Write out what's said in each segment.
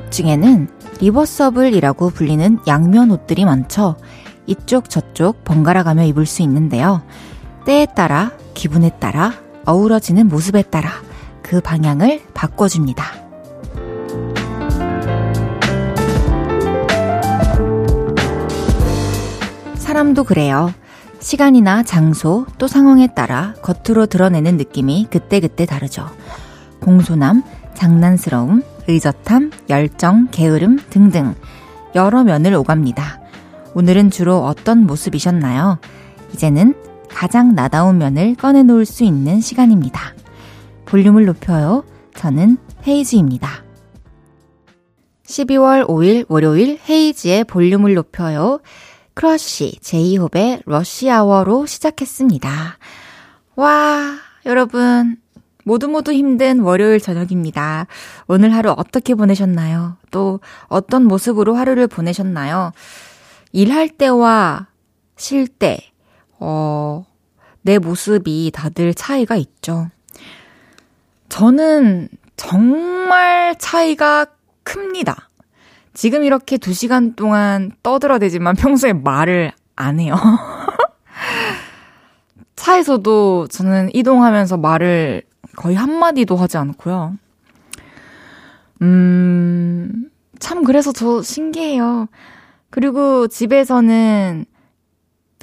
중에는 리버서블이라고 불리는 양면 옷들이 많죠. 이쪽 저쪽 번갈아 가며 입을 수 있는데요. 때에 따라, 기분에 따라, 어우러지는 모습에 따라 그 방향을 바꿔줍니다. 사람도 그래요. 시간이나 장소 또 상황에 따라 겉으로 드러내는 느낌이 그때그때 다르죠. 공손함, 장난스러움, 의젓함, 열정, 게으름 등등 여러 면을 오갑니다. 오늘은 주로 어떤 모습이셨나요? 이제는 가장 나다운 면을 꺼내놓을 수 있는 시간입니다. 볼륨을 높여요. 저는 헤이즈입니다. 12월 5일 월요일 헤이즈의 볼륨을 높여요. 크러쉬 제이홉의 러시아워로 시작했습니다. 와, 여러분 모두 모두 힘든 월요일 저녁입니다. 오늘 하루 어떻게 보내셨나요? 또 어떤 모습으로 하루를 보내셨나요? 일할 때와 쉴 때, 어, 내 모습이 다들 차이가 있죠. 저는 정말 차이가 큽니다. 지금 이렇게 두 시간 동안 떠들어대지만 평소에 말을 안 해요. 차에서도 저는 이동하면서 말을 거의 한마디도 하지 않고요. 음, 참, 그래서 저 신기해요. 그리고 집에서는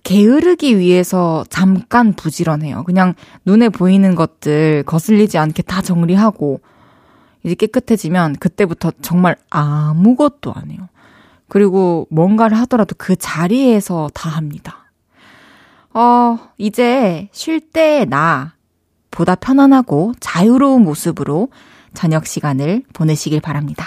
게으르기 위해서 잠깐 부지런해요. 그냥 눈에 보이는 것들 거슬리지 않게 다 정리하고, 이제 깨끗해지면 그때부터 정말 아무것도 안 해요. 그리고 뭔가를 하더라도 그 자리에서 다 합니다. 어, 이제 쉴 때 나, 보다 편안하고 자유로운 모습으로 저녁 시간을 보내시길 바랍니다.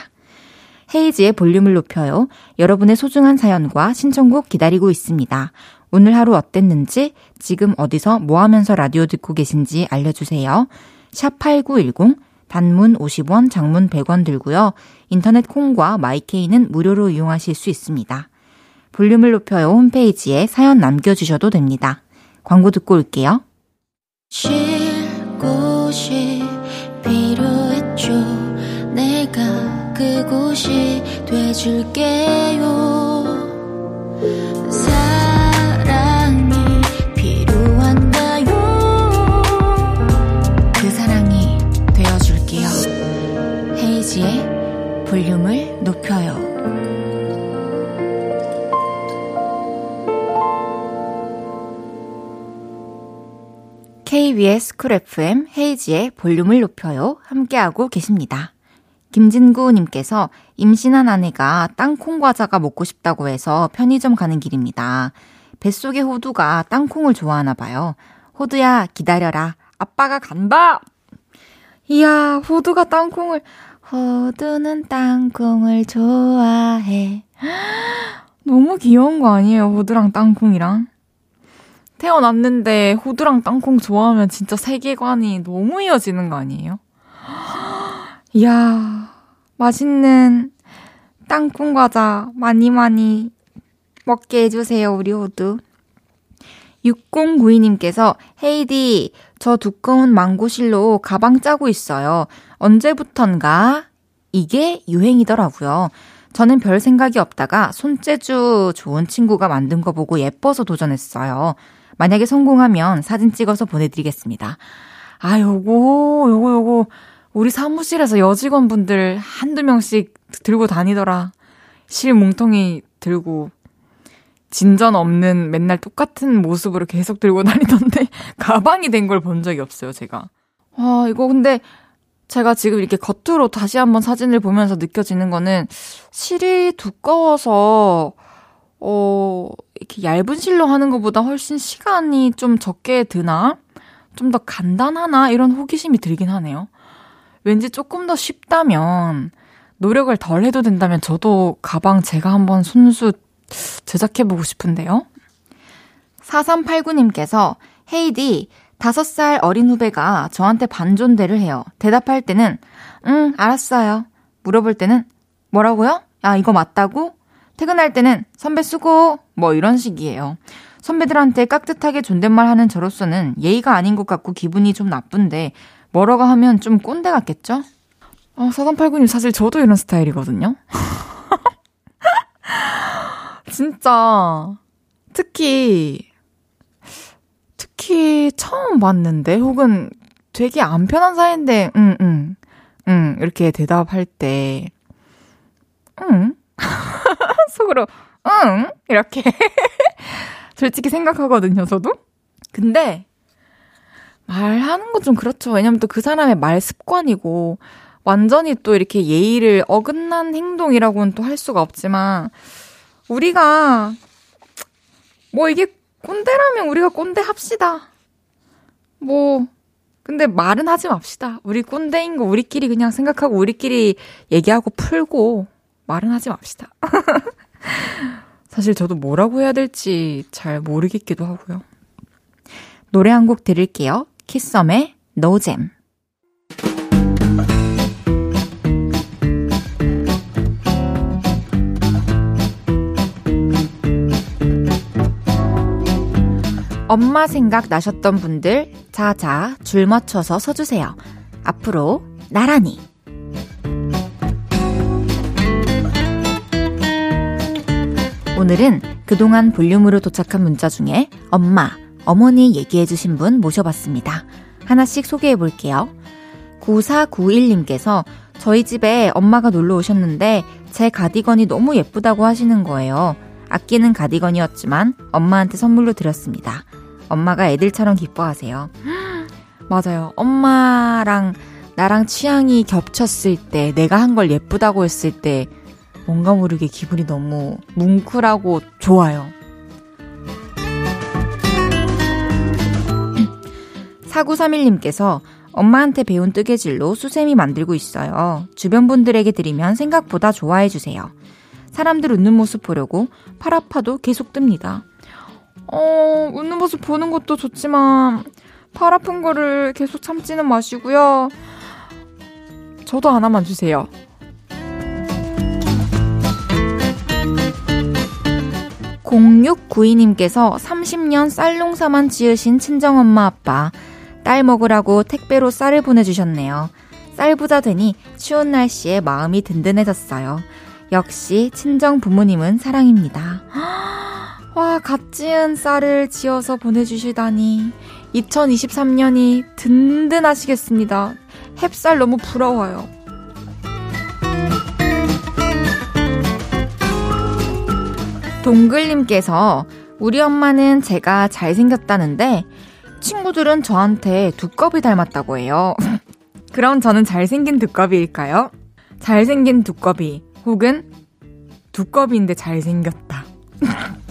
헤이지의 볼륨을 높여요. 여러분의 소중한 사연과 신청곡 기다리고 있습니다. 오늘 하루 어땠는지, 지금 어디서 뭐 하면서 라디오 듣고 계신지 알려주세요. 샵 8910, 단문 50원, 장문 100원 들고요. 인터넷 콩과 마이케이는 무료로 이용하실 수 있습니다. 볼륨을 높여요 홈페이지에 사연 남겨주셔도 됩니다. 광고 듣고 올게요. 곳이 필요했죠. 내가 그곳이 돼줄게요 KBS 쿨 FM 헤이지의 볼륨을 높여요. 함께하고 계십니다. 김진구님께서 임신한 아내가 땅콩 과자가 먹고 싶다고 해서 편의점 가는 길입니다. 뱃속의 호두가 땅콩을 좋아하나 봐요. 호두야, 기다려라. 아빠가 간다! 이야, 호두가 땅콩을, 호두는 땅콩을 좋아해. 너무 귀여운 거 아니에요, 호두랑 땅콩이랑? 태어났는데 호두랑 땅콩 좋아하면 진짜 세계관이 너무 이어지는 거 아니에요? 이야, 맛있는 땅콩 과자 많이 많이 먹게 해주세요, 우리 호두. 6092님께서 헤이디, 저 두꺼운 망고실로 가방 짜고 있어요. 언제부턴가 이게 유행이더라고요. 저는 별 생각이 없다가 손재주 좋은 친구가 만든 거 보고 예뻐서 도전했어요. 만약에 성공하면 사진 찍어서 보내드리겠습니다. 아, 요거, 요거, 요거, 우리 사무실에서 여직원분들 한두 명씩 들고 다니더라. 실 뭉텅이 들고, 진전 없는 맨날 똑같은 모습으로 계속 들고 다니던데, 가방이 된 걸 본 적이 없어요, 제가. 아, 이거 근데, 제가 지금 이렇게 겉으로 다시 한번 사진을 보면서 느껴지는 거는 실이 두꺼워서 어, 이렇게 얇은 실로 하는 것보다 훨씬 시간이 좀 적게 드나? 좀 더 간단하나? 이런 호기심이 들긴 하네요. 왠지 조금 더 쉽다면, 노력을 덜 해도 된다면 저도 가방 제가 한번 순수 제작해보고 싶은데요. 4389님께서, 헤이디, 5살 어린 후배가 저한테 반존대를 해요. 대답할 때는, 응, 알았어요. 물어볼 때는, 뭐라고요? 아, 이거 맞다고? 퇴근할 때는 선배 수고 뭐 이런 식이에요. 선배들한테 깍듯하게 존댓말 하는 저로서는 예의가 아닌 것 같고 기분이 좀 나쁜데 뭐라고 하면 좀 꼰대 같겠죠? 어, 4389님 사실 저도 이런 스타일이거든요. 진짜 특히 특히 처음 봤는데 혹은 되게 안 편한 사이인데 응응 응, 응, 이렇게 대답할 때 응? 속으로 응 이렇게 솔직히 생각하거든요 저도 근데 말하는 건 좀 그렇죠 왜냐면 또 그 사람의 말 습관이고 완전히 또 이렇게 예의를 어긋난 행동이라고는 또 할 수가 없지만 우리가 뭐 이게 꼰대라면 우리가 꼰대 합시다. 뭐 근데 말은 하지 맙시다. 우리 꼰대인 거 우리끼리 그냥 생각하고 우리끼리 얘기하고 풀고 말은 하지 맙시다. 사실 저도 뭐라고 해야 될지 잘 모르겠기도 하고요. 노래 한 곡 들을게요. 키썸의 노잼. 엄마 생각 나셨던 분들 자자 줄 맞춰서 서주세요. 앞으로 나란히. 오늘은 그동안 볼륨으로 도착한 문자 중에 엄마, 어머니 얘기해주신 분 모셔봤습니다. 하나씩 소개해 볼게요. 9491님께서 저희 집에 엄마가 놀러 오셨는데 제 가디건이 너무 예쁘다고 하시는 거예요. 아끼는 가디건이었지만 엄마한테 선물로 드렸습니다. 엄마가 애들처럼 기뻐하세요. 맞아요. 엄마랑 나랑 취향이 겹쳤을 때, 내가 한 걸 예쁘다고 했을 때, 뭔가 모르게 기분이 너무 뭉클하고 좋아요. 4931님께서 엄마한테 배운 뜨개질로 수세미 만들고 있어요. 주변 분들에게 드리면 생각보다 좋아해 주세요. 사람들 웃는 모습 보려고 팔 아파도 계속 뜹니다. 어, 웃는 모습 보는 것도 좋지만, 팔 아픈 거를 계속 참지는 마시고요. 저도 하나만 주세요. 0692님께서 30년 쌀 농사만 지으신 친정엄마 아빠, 딸 먹으라고 택배로 쌀을 보내주셨네요. 쌀 부자 되니 추운 날씨에 마음이 든든해졌어요. 역시 친정 부모님은 사랑입니다. 와, 갓 지은 쌀을 지어서 보내주시다니. 2023년이 든든하시겠습니다. 햅쌀 너무 부러워요. 동글님께서 우리 엄마는 제가 잘생겼다는데 친구들은 저한테 두꺼비 닮았다고 해요. 그럼 저는 잘생긴 두꺼비일까요? 잘생긴 두꺼비 혹은 두꺼비인데 잘생겼다.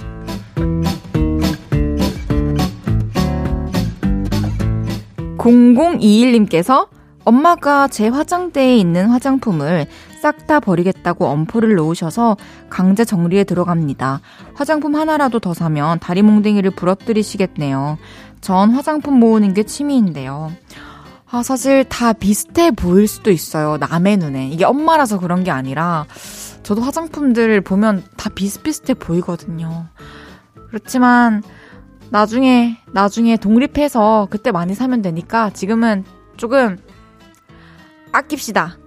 0021님께서 엄마가 제 화장대에 있는 화장품을 싹 다 버리겠다고 엄포를 놓으셔서 강제 정리에 들어갑니다. 화장품 하나라도 더 사면 다리 몽댕이를 부러뜨리시겠네요. 전 화장품 모으는 게 취미인데요. 아, 사실 다 비슷해 보일 수도 있어요. 남의 눈에. 이게 엄마라서 그런 게 아니라 저도 화장품들 보면 다 비슷비슷해 보이거든요. 그렇지만 나중에, 나중에 독립해서 그때 많이 사면 되니까 지금은 조금 아낍시다.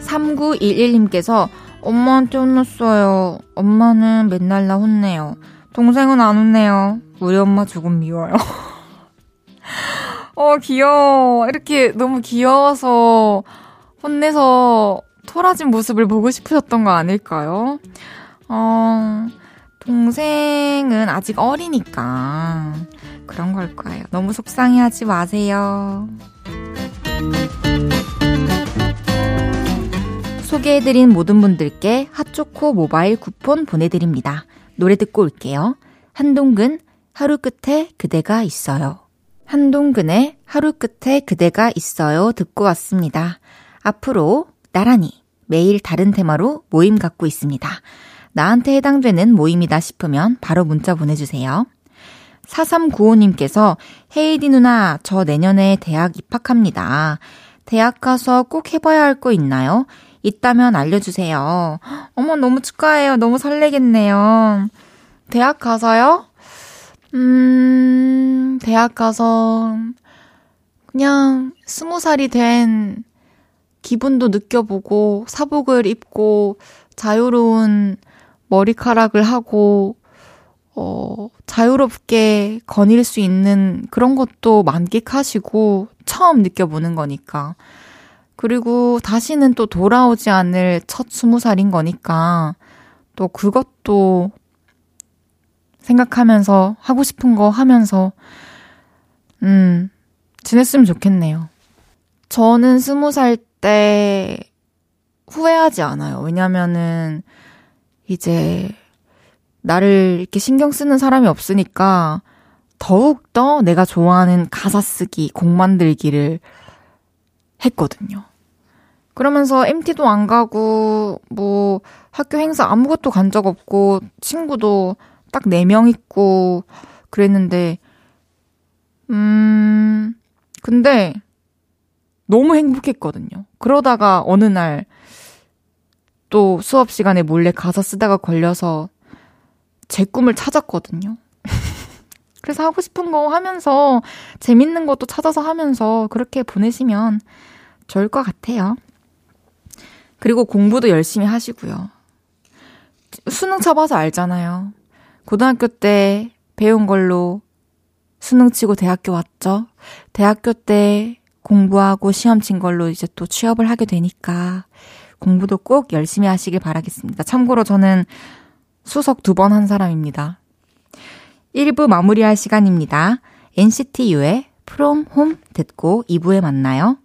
3911님께서 엄마한테 혼났어요. 엄마는 맨날 나 혼내요. 동생은 안 혼내요. 우리 엄마 조금 미워요. 어, 귀여워. 이렇게 너무 귀여워서 혼내서 토라진 모습을 보고 싶으셨던 거 아닐까요? 어, 동생은 아직 어리니까 그런 걸 거예요. 너무 속상해 하지 마세요. 소개해드린 모든 분들께 핫초코 모바일 쿠폰 보내드립니다. 노래 듣고 올게요. 한동근, 하루 끝에 그대가 있어요. 한동근의 하루 끝에 그대가 있어요 듣고 왔습니다. 앞으로 나란히 매일 다른 테마로 모임 갖고 있습니다. 나한테 해당되는 모임이다 싶으면 바로 문자 보내주세요. 4395님께서 헤이디 누나, 저 내년에 대학 입학합니다. 대학 가서 꼭 해봐야 할 거 있나요? 있다면 알려주세요. 어머, 너무 축하해요. 너무 설레겠네요. 대학 가서요? 음, 대학 가서, 그냥 스무 살이 된 기분도 느껴보고 사복을 입고 자유로운 머리카락을 하고 어, 자유롭게 거닐 수 있는 그런 것도 만끽하시고 처음 느껴보는 거니까. 그리고 다시는 또 돌아오지 않을 첫 스무 살인 거니까 또 그것도 생각하면서 하고 싶은 거 하면서 음, 지냈으면 좋겠네요. 저는 스무 살 때 후회하지 않아요. 왜냐면은 이제 나를 이렇게 신경 쓰는 사람이 없으니까 더욱더 내가 좋아하는 가사 쓰기, 곡 만들기를 했거든요. 그러면서 MT도 안 가고, 뭐, 학교 행사 아무것도 간 적 없고, 친구도 딱 4명 있고, 그랬는데, 음, 근데, 너무 행복했거든요. 그러다가 어느 날, 또 수업 시간에 몰래 가사 쓰다가 걸려서 제 꿈을 찾았거든요. 그래서 하고 싶은 거 하면서 재밌는 것도 찾아서 하면서 그렇게 보내시면 좋을 것 같아요. 그리고 공부도 열심히 하시고요. 수능 쳐봐서 알잖아요. 고등학교 때 배운 걸로 수능 치고 대학교 왔죠. 대학교 때 공부하고 시험 친 걸로 이제 또 취업을 하게 되니까 공부도 꼭 열심히 하시길 바라겠습니다. 참고로 저는 수석 두 번 한 사람입니다. 1부 마무리할 시간입니다. NCT U의 From Home 듣고 2부에 만나요.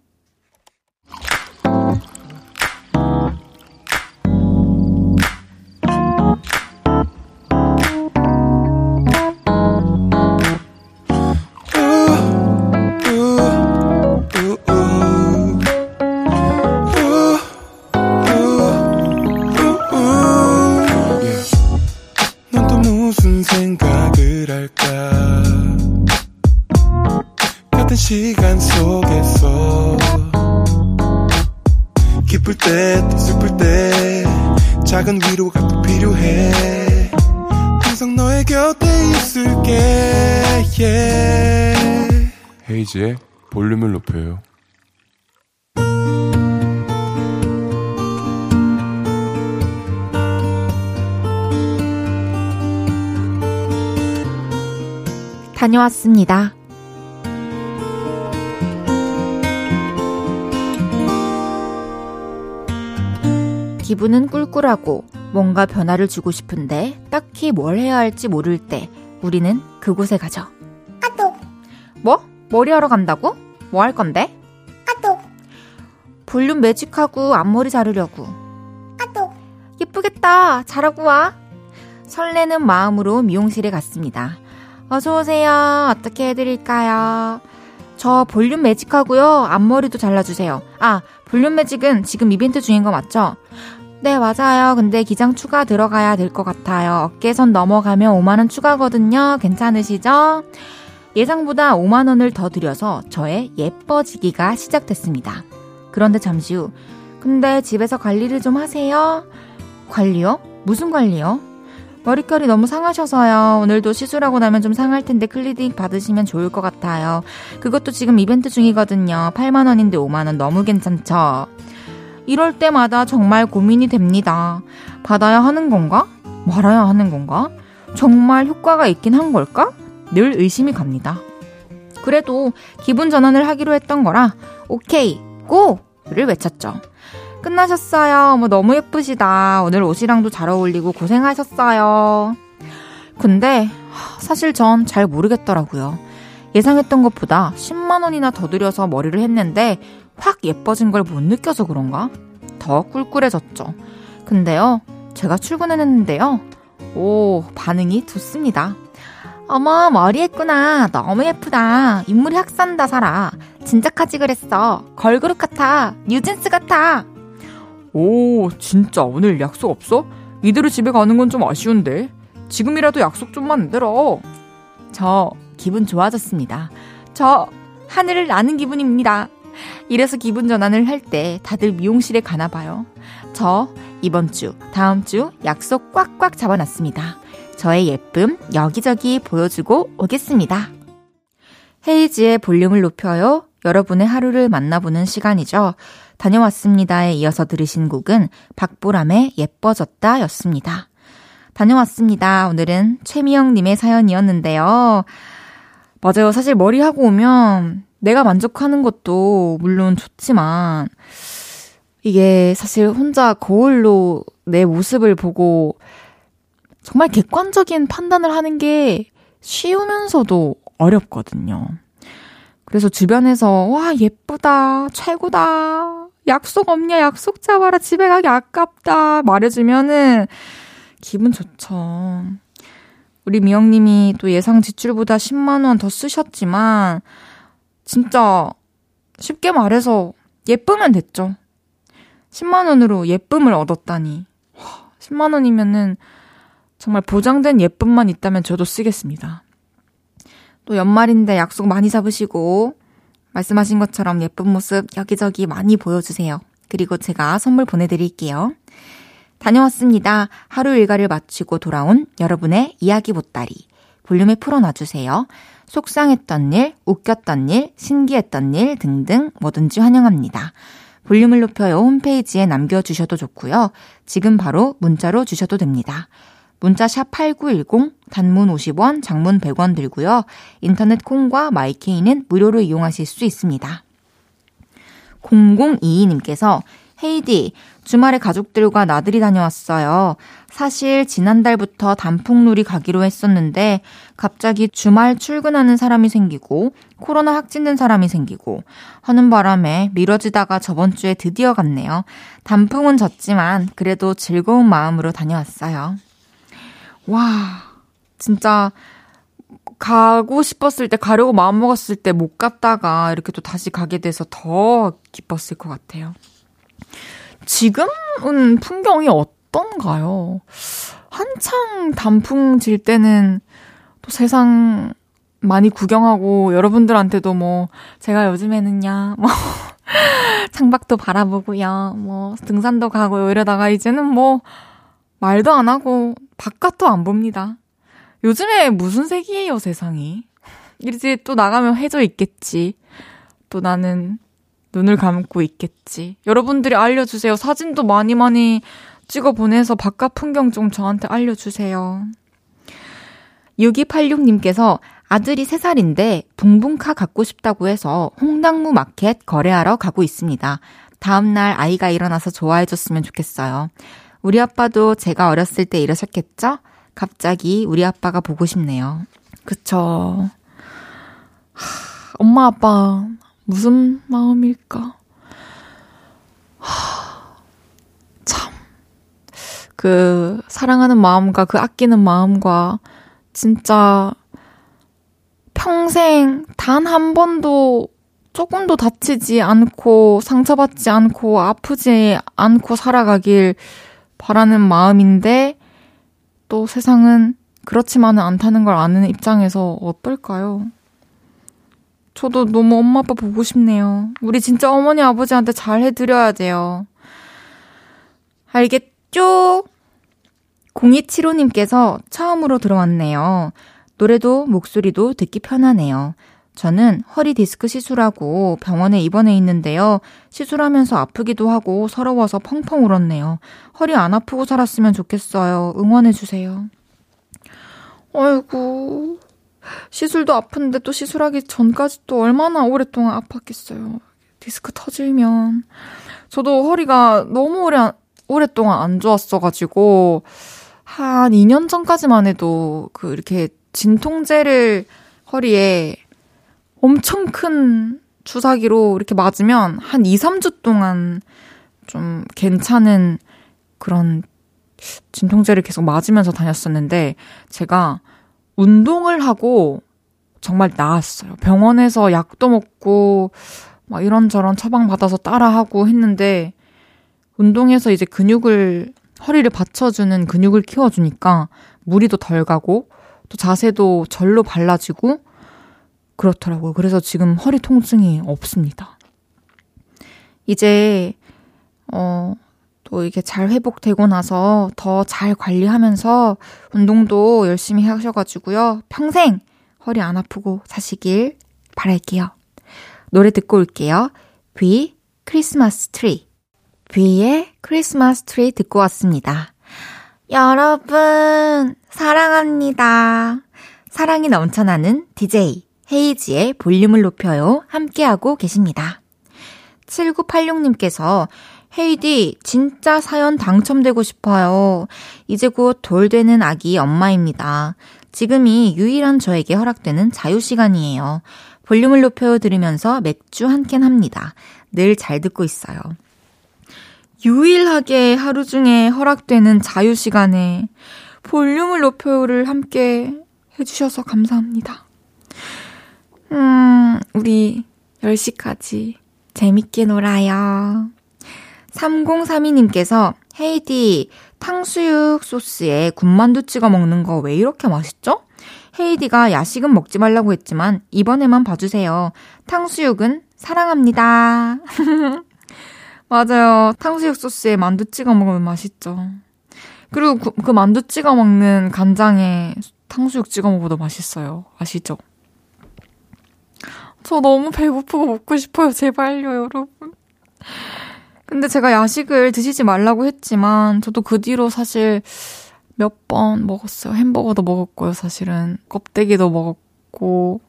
다녀왔습니다. 기분은 꿀꿀하고 뭔가 변화를 주고 싶은데 딱히 뭘 해야 할지 모를 때 우리는 그곳에 가죠. 아또 뭐? 머리하러 간다고? 뭐 할 건데? 아또 볼륨 매직하고 앞머리 자르려고 아또 예쁘겠다 잘하고 와 설레는 마음으로 미용실에 갔습니다 어서오세요 어떻게 해드릴까요? 저 볼륨 매직하고요 앞머리도 잘라주세요 아 볼륨 매직은 지금 이벤트 중인 거 맞죠? 네, 맞아요. 근데 기장 추가 들어가야 될 것 같아요. 어깨선 넘어가면 5만원 추가거든요. 괜찮으시죠? 예상보다 5만원을 더 들여서 저의 예뻐지기가 시작됐습니다. 그런데 잠시 후, 근데 집에서 관리를 좀 하세요? 관리요? 무슨 관리요? 머릿결이 너무 상하셔서요. 오늘도 시술하고 나면 좀 상할 텐데 클리닉 받으시면 좋을 것 같아요. 그것도 지금 이벤트 중이거든요. 8만원인데 5만원 너무 괜찮죠? 이럴 때마다 정말 고민이 됩니다. 받아야 하는 건가? 말아야 하는 건가? 정말 효과가 있긴 한 걸까? 늘 의심이 갑니다. 그래도 기분 전환을 하기로 했던 거라 오케이 고 를 외쳤죠. 끝나셨어요. 뭐 너무 예쁘시다. 오늘 옷이랑도 잘 어울리고 고생하셨어요. 근데 사실 전 잘 모르겠더라고요. 예상했던 것보다 10만 원이나 더 들여서 머리를 했는데 확 예뻐진 걸 못 느껴서 그런가? 더 꿀꿀해졌죠. 근데요, 제가 출근했는데요. 오, 반응이 좋습니다. 어머, 머리 했구나. 너무 예쁘다. 인물이 학산다, 살아. 진작하지 그랬어. 걸그룹 같아. 뉴진스 같아. 오, 진짜 오늘 약속 없어? 이대로 집에 가는 건 좀 아쉬운데. 지금이라도 약속 좀 만들어. 저 기분 좋아졌습니다. 저 하늘을 나는 기분입니다. 이래서 기분 전환을 할 때 다들 미용실에 가나 봐요. 저 이번 주, 다음 주 약속 꽉꽉 잡아놨습니다. 저의 예쁨 여기저기 보여주고 오겠습니다. 헤이지의 볼륨을 높여요. 여러분의 하루를 만나보는 시간이죠. 다녀왔습니다에 이어서 들으신 곡은 박보람의 예뻐졌다 였습니다. 다녀왔습니다. 오늘은 최미영님의 사연이었는데요. 맞아요. 사실 머리 하고 오면 내가 만족하는 것도 물론 좋지만, 이게 사실 혼자 거울로 내 모습을 보고 정말 객관적인 판단을 하는 게 쉬우면서도 어렵거든요. 그래서 주변에서, 와, 예쁘다, 최고다, 약속 없냐, 약속 잡아라, 집에 가기 아깝다, 말해주면은 기분 좋죠. 우리 미영님이 또 예상 지출보다 10만원 더 쓰셨지만, 진짜 쉽게 말해서 예쁘면 됐죠. 10만원으로 예쁨을 얻었다니. 10만원이면은 정말 보장된 예쁨만 있다면 저도 쓰겠습니다. 또 연말인데 약속 많이 잡으시고, 말씀하신 것처럼 예쁜 모습 여기저기 많이 보여주세요. 그리고 제가 선물 보내드릴게요. 다녀왔습니다. 하루 일과를 마치고 돌아온 여러분의 이야기 보따리. 볼륨에 풀어놔주세요. 속상했던 일, 웃겼던 일, 신기했던 일 등등 뭐든지 환영합니다. 볼륨을 높여요 홈페이지에 남겨주셔도 좋고요. 지금 바로 문자로 주셔도 됩니다. 문자 샵 8910, 단문 50원, 장문 100원 들고요. 인터넷 콩과 마이케이는 무료로 이용하실 수 있습니다. 0022님께서 헤이디, 주말에 가족들과 나들이 다녀왔어요. 사실 지난달부터 단풍놀이 가기로 했었는데 갑자기 주말 출근하는 사람이 생기고 코로나 확진된 사람이 생기고 하는 바람에 미뤄지다가 저번 주에 드디어 갔네요. 단풍은 졌지만 그래도 즐거운 마음으로 다녀왔어요. 와, 진짜 가고 싶었을 때 가려고 마음먹었을 때 못 갔다가 이렇게 또 다시 가게 돼서 더 기뻤을 것 같아요. 지금은 풍경이 어떤가요? 한창 단풍 질 때는 또 세상 많이 구경하고 여러분들한테도 뭐 제가 요즘에는요 뭐 창밖도 바라보고요 뭐 등산도 가고 이러다가 이제는 뭐 말도 안 하고 바깥도 안 봅니다. 요즘에 무슨 색이에요 세상이? 이제 또 나가면 해져 있겠지. 또 나는 눈을 감고 있겠지. 여러분들이 알려주세요. 사진도 많이 많이 찍어 보내서 바깥 풍경 좀 저한테 알려주세요. 6286님께서 아들이 3살인데 붕붕카 갖고 싶다고 해서 홍당무 마켓 거래하러 가고 있습니다. 다음날 아이가 일어나서 좋아해줬으면 좋겠어요. 우리 아빠도 제가 어렸을 때 이러셨겠죠? 갑자기 우리 아빠가 보고 싶네요. 그쵸. 하, 엄마, 아빠, 무슨 마음일까? 하, 참. 그, 사랑하는 마음과 그 아끼는 마음과 진짜 평생 단 한 번도 조금도 다치지 않고 상처받지 않고 아프지 않고 살아가길 바라는 마음인데 또 세상은 그렇지만은 않다는 걸 아는 입장에서 어떨까요? 저도 너무 엄마 아빠 보고 싶네요. 우리 진짜 어머니 아버지한테 잘 해드려야 돼요. 알겠죠? 0275님께서 처음으로 들어왔네요. 노래도 목소리도 듣기 편하네요. 저는 허리 디스크 시술하고 병원에 입원해 있는데요. 시술하면서 아프기도 하고 서러워서 펑펑 울었네요. 허리 안 아프고 살았으면 좋겠어요. 응원해주세요. 아이고, 시술도 아픈데 또 시술하기 전까지 또 얼마나 오랫동안 아팠겠어요. 디스크 터질면. 저도 허리가 너무 오래, 오랫동안 안 좋았어가지고, 한 2년 전까지만 해도 그 이렇게 진통제를 허리에 엄청 큰 주사기로 이렇게 맞으면 한 2, 3주 동안 좀 괜찮은 그런 진통제를 계속 맞으면서 다녔었는데 제가 운동을 하고 정말 나았어요. 병원에서 약도 먹고 막 이런저런 처방받아서 따라하고 했는데 운동해서 이제 근육을 허리를 받쳐주는 근육을 키워주니까 무리도 덜 가고 또 자세도 절로 발라지고 그렇더라고요. 그래서 지금 허리 통증이 없습니다. 이제 어, 또 이게 잘 회복되고 나서 더 잘 관리하면서 운동도 열심히 하셔가지고요. 평생 허리 안 아프고 사시길 바랄게요. 노래 듣고 올게요. 비 크리스마스 트리. 비의 크리스마스 트리 듣고 왔습니다. 여러분, 사랑합니다. 사랑이 넘쳐나는 DJ 헤이지의 볼륨을 높여요. 함께하고 계십니다. 7986님께서 헤이디, 진짜 사연 당첨되고 싶어요. 이제 곧 돌 되는 아기 엄마입니다. 지금이 유일한 저에게 허락되는 자유시간이에요. 볼륨을 높여 들으면서 맥주 한 캔 합니다. 늘 잘 듣고 있어요. 유일하게 하루 중에 허락되는 자유시간에 볼륨을 높여를 함께 해주셔서 감사합니다. 음, 우리 10시까지 재밌게 놀아요. 3032님께서 헤이디 탕수육 소스에 군만두 찍어 먹는 거 왜 이렇게 맛있죠? 헤이디가 야식은 먹지 말라고 했지만 이번에만 봐주세요. 탕수육은 사랑합니다. 맞아요. 탕수육 소스에 만두 찍어 먹으면 맛있죠. 그리고 그, 그 만두 찍어 먹는 간장에 탕수육 찍어 먹어도 맛있어요. 아시죠? 저 너무 배고프고 먹고 싶어요. 제발요, 여러분. 근데 제가 야식을 드시지 말라고 했지만, 저도 그 뒤로 사실 몇 번 먹었어요. 햄버거도 먹었고요, 사실은. 껍데기도 먹었고.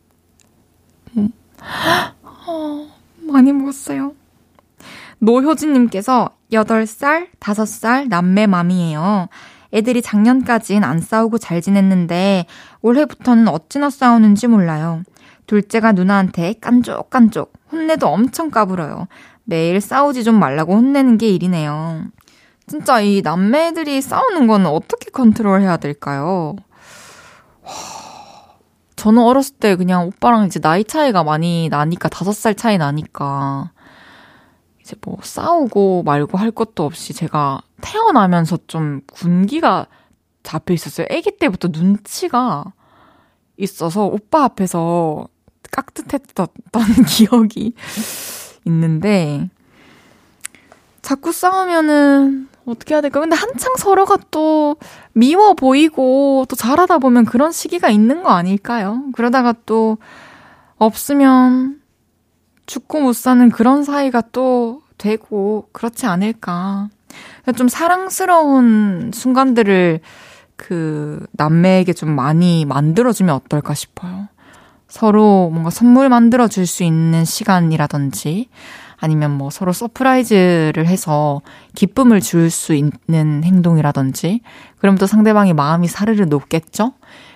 음. 어, 많이 먹었어요. 노효진님께서 8살, 5살 남매 맘이에요. 애들이 작년까진 안 싸우고 잘 지냈는데 올해부터는 어찌나 싸우는지 몰라요. 둘째가 누나한테 깐족깐족 혼내도 엄청 까불어요. 매일 싸우지 좀 말라고 혼내는 게 일이네요. 진짜 이 남매들이 싸우는 건 어떻게 컨트롤 해야 될까요? 저는 어렸을 때 그냥 오빠랑 이제 나이 차이가 많이 나니까, 다섯 살 차이 나니까, 이제 뭐 싸우고 말고 할 것도 없이 제가 태어나면서 좀 군기가 잡혀 있었어요. 아기 때부터 눈치가 있어서 오빠 앞에서 깍듯했던 기억이 있는데 자꾸 싸우면은 어떻게 해야 될까? 근데 한창 서로가 또 미워 보이고 또 잘하다 보면 그런 시기가 있는 거 아닐까요? 그러다가 또 없으면 죽고 못 사는 그런 사이가 또 되고 그렇지 않을까. 좀 사랑스러운 순간들을 그 남매에게 좀 많이 만들어주면 어떨까 싶어요. 서로 뭔가 선물 만들어 줄 수 있는 시간이라든지 아니면 뭐 서로 surprise를 해서 기쁨을 줄 수 있는 행동이라든지 그러면 또 상대방이 마음이 사르르 녹겠죠?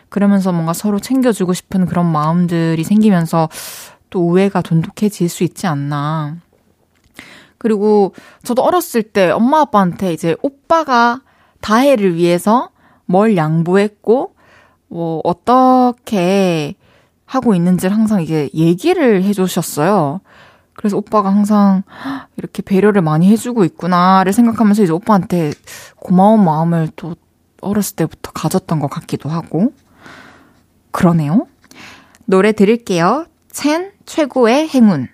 그러면서 뭔가 서로 챙겨주고 싶은 그런 마음들이 생기면서 또 우애가 돈독해질 수 있지 않나. 그리고 저도 어렸을 때 엄마 아빠한테 이제 오빠가 다해를 위해서 뭘 양보했고, 뭐, 어떻게 하고 있는지를 항상 이게 얘기를 해주셨어요. 그래서 오빠가 항상 이렇게 배려를 많이 해주고 있구나를 생각하면서 이제 오빠한테 고마운 마음을 또 어렸을 때부터 가졌던 것 같기도 하고. 그러네요. 노래 들을게요. 첸 최고의 행운.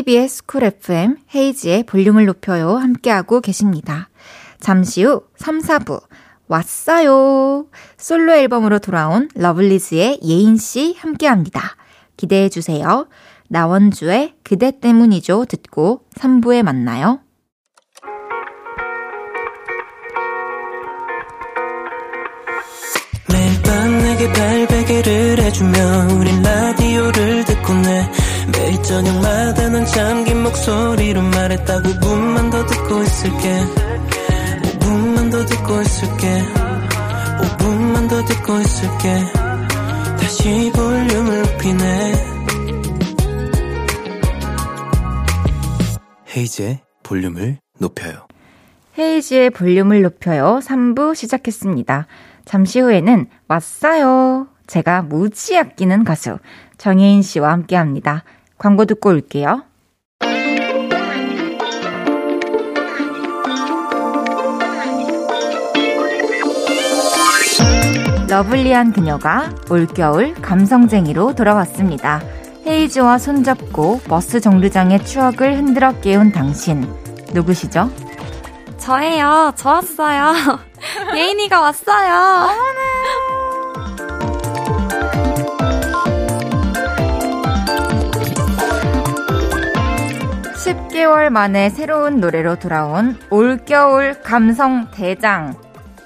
KBS 쿨 FM 헤이즈의 볼륨을 높여요. 함께하고 계십니다. 잠시 후 3, 4부 왔어요. 솔로 앨범으로 돌아온 러블리즈의 예인 씨 함께합니다. 기대해 주세요. 나원주의 그대 때문이죠 듣고 3부에 만나요. 매일 밤 내게 팔베개를 해주며 우린 라디오를 듣고 내 매일 저녁마다 넌 잠긴 목소리로 말했다 5분만 더 듣고 있을게 5분만 더 듣고 있을게 5분만 더 듣고 있을게 다시 볼륨을 높이네 헤이즈의 볼륨을 높여요. 헤이지의 볼륨을 높여요. 3부 시작했습니다. 잠시 후에는 왔어요. 제가 무지 아끼는 가수 정예인 씨와 함께 합니다. 광고 듣고 올게요. lovely한 그녀가 올겨울 감성쟁이로 돌아왔습니다. 헤이즈와 손잡고 버스 정류장의 추억을 흔들어 깨운 당신. 누구시죠? 저예요. 저 왔어요. 예인이가 왔어요. 10개월 만에 새로운 노래로 돌아온 올겨울 감성 대장.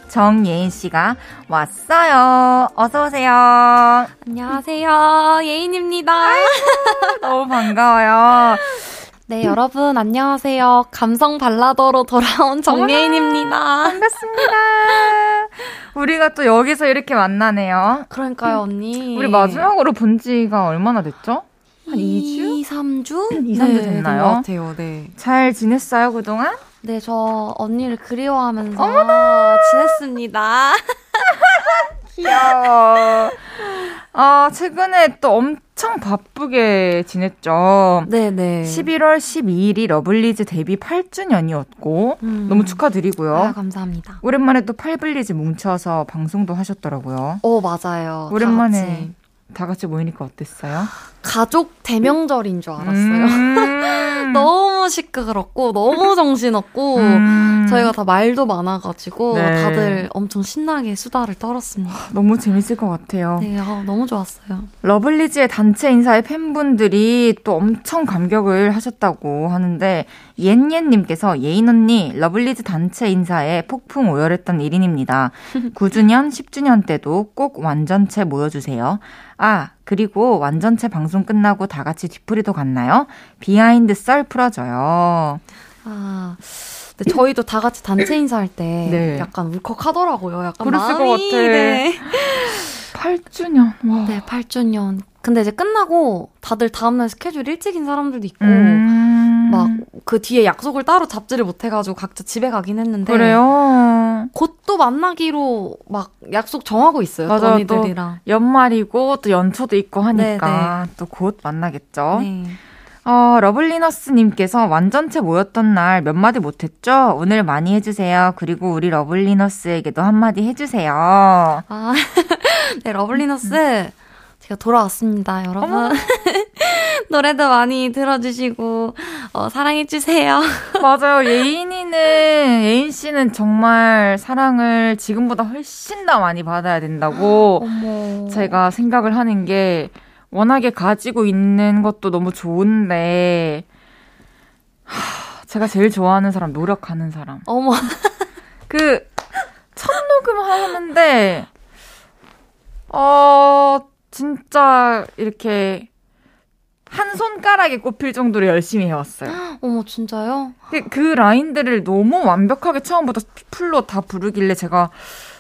정예인 씨가 왔어요. 어서 오세요. 안녕하세요. 예인입니다. 너무 반가워요. 네, 여러분, 안녕하세요. 감성 발라더로 돌아온 정예인입니다. 반갑습니다. 우리가 또 여기서 이렇게 만나네요. 그러니까요, 언니. 우리 마지막으로 본 지가 얼마나 됐죠? 한 2주? 2, 3주? 2, 3주 네, 됐나요? 된것 같아요, 네. 잘 지냈어요, 그동안? 네, 저 언니를 그리워하면서 지냈습니다. 귀여워. 아, 최근에 또 엄청 바쁘게 지냈죠. 네네. 11월 12일이 러블리즈 데뷔 8주년이었고, 음. 너무 축하드리고요. 아, 감사합니다. 오랜만에 또 팔블리즈 뭉쳐서 방송도 하셨더라고요. 오, 맞아요. 다 오랜만에 같이. 다 같이 모이니까 어땠어요? 가족 대명절인 줄 알았어요. 음. 너무 시끄럽고 너무 정신없고 음. 저희가 다 말도 많아가지고 네. 다들 엄청 신나게 수다를 떨었습니다. 너무 재밌을 것 같아요. 네, 아, 너무 좋았어요. 러블리즈의 단체 인사에 팬분들이 또 엄청 감격을 하셨다고 하는데 옌옌님께서 예인 언니 러블리즈 단체 인사에 폭풍 오열했던 1인입니다. 9주년, 10주년 때도 꼭 완전체 모여주세요. 아 그리고 완전체 방송 끝나고 다 같이 뒤풀이도 갔나요? behind 썰 풀어줘요. 아, 근데 저희도 다 같이 단체 인사할 때 네. 약간 울컥하더라고요. 약간 그랬을 것 같아. 네. 8주년 와. 네, 8주년. 근데 이제 끝나고 다들 다음날 스케줄 일찍인 사람들도 있고 음. 막그 뒤에 약속을 따로 잡지를 못해가지고 각자 집에 가긴 했는데 그래요. 곧또 만나기로 막 약속 정하고 있어요. 또 맞아요, 언니들이랑. 연말이고 또 연초도 있고 하니까 또 곧 만나겠죠. 네. 어, 러블리너스님께서 완전체 모였던 날 몇 마디 못했죠? 오늘 많이 해주세요. 그리고 우리 러블리너스에게도 한마디 해주세요. 아, 네, 러블리너스. 제가 돌아왔습니다, 여러분. 노래도 많이 들어주시고, 어, 사랑해주세요. 맞아요. 예인이는, 예인 씨는 정말 사랑을 지금보다 훨씬 더 많이 받아야 된다고. 제가 생각을 하는 게 워낙에 가지고 있는 것도 너무 좋은데, 하, 제가 제일 좋아하는 사람, 노력하는 사람. 어머. 그, 첫 녹음 하는데, 어, 진짜 이렇게 한 손가락에 꼽힐 정도로 열심히 해왔어요. 어머, 진짜요? 그, 그 라인들을 너무 완벽하게 처음부터 풀로 다 부르길래 제가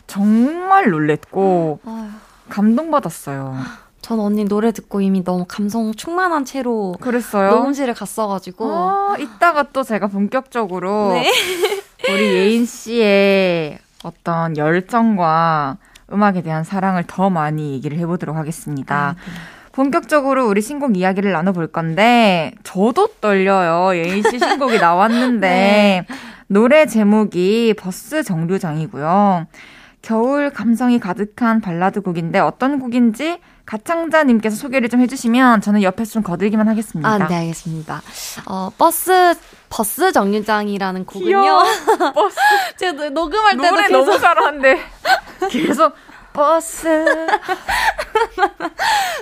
정말 놀랬고, 아유, 감동받았어요. 전 언니 노래 듣고 이미 너무 감성 충만한 채로 그랬어요. 녹음실에 갔어가지고. 아, 이따가 또 제가 본격적으로 네. 우리 예인 씨의 어떤 열정과 음악에 대한 사랑을 더 많이 얘기를 해보도록 하겠습니다. 본격적으로 우리 신곡 이야기를 나눠볼 건데, 저도 떨려요. 예인 씨 신곡이 나왔는데, 노래 제목이 버스 정류장이고요. 겨울 감성이 가득한 발라드 곡인데, 어떤 곡인지 가창자님께서 소개를 좀 해주시면 저는 옆에서 좀 거들기만 하겠습니다. 아, 네, 알겠습니다. 어, 버스, 버스 정류장이라는 곡은요. 버스. 제가 노- 녹음할 때도 노래 계속 너무 잘하는데 계속 버스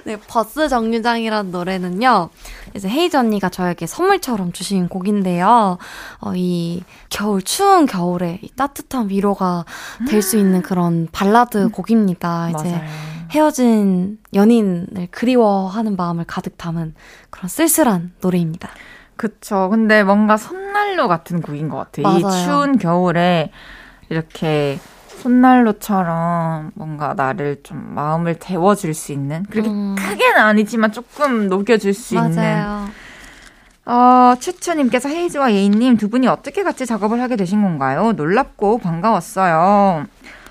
네, 버스 정류장이라는 노래는요. 이제 헤이즈 언니가 저에게 선물처럼 주신 곡인데요. 어, 이 겨울, 추운 겨울에 이 따뜻한 위로가 될 수 있는 그런 발라드 곡입니다. 이제 맞아요. 헤어진 연인을 그리워하는 마음을 가득 담은 그런 쓸쓸한 노래입니다. 그쵸. 근데 뭔가 손난로 같은 곡인 것 같아요. 이 맞아요. 추운 겨울에 이렇게 손난로처럼 뭔가 나를 좀 마음을 데워줄 수 있는 그렇게 음. 크게는 아니지만 조금 녹여줄 수 있는 맞아요. 어, 추추님께서 헤이즈와 예인님 두 분이 어떻게 같이 작업을 하게 되신 건가요? 놀랍고 반가웠어요.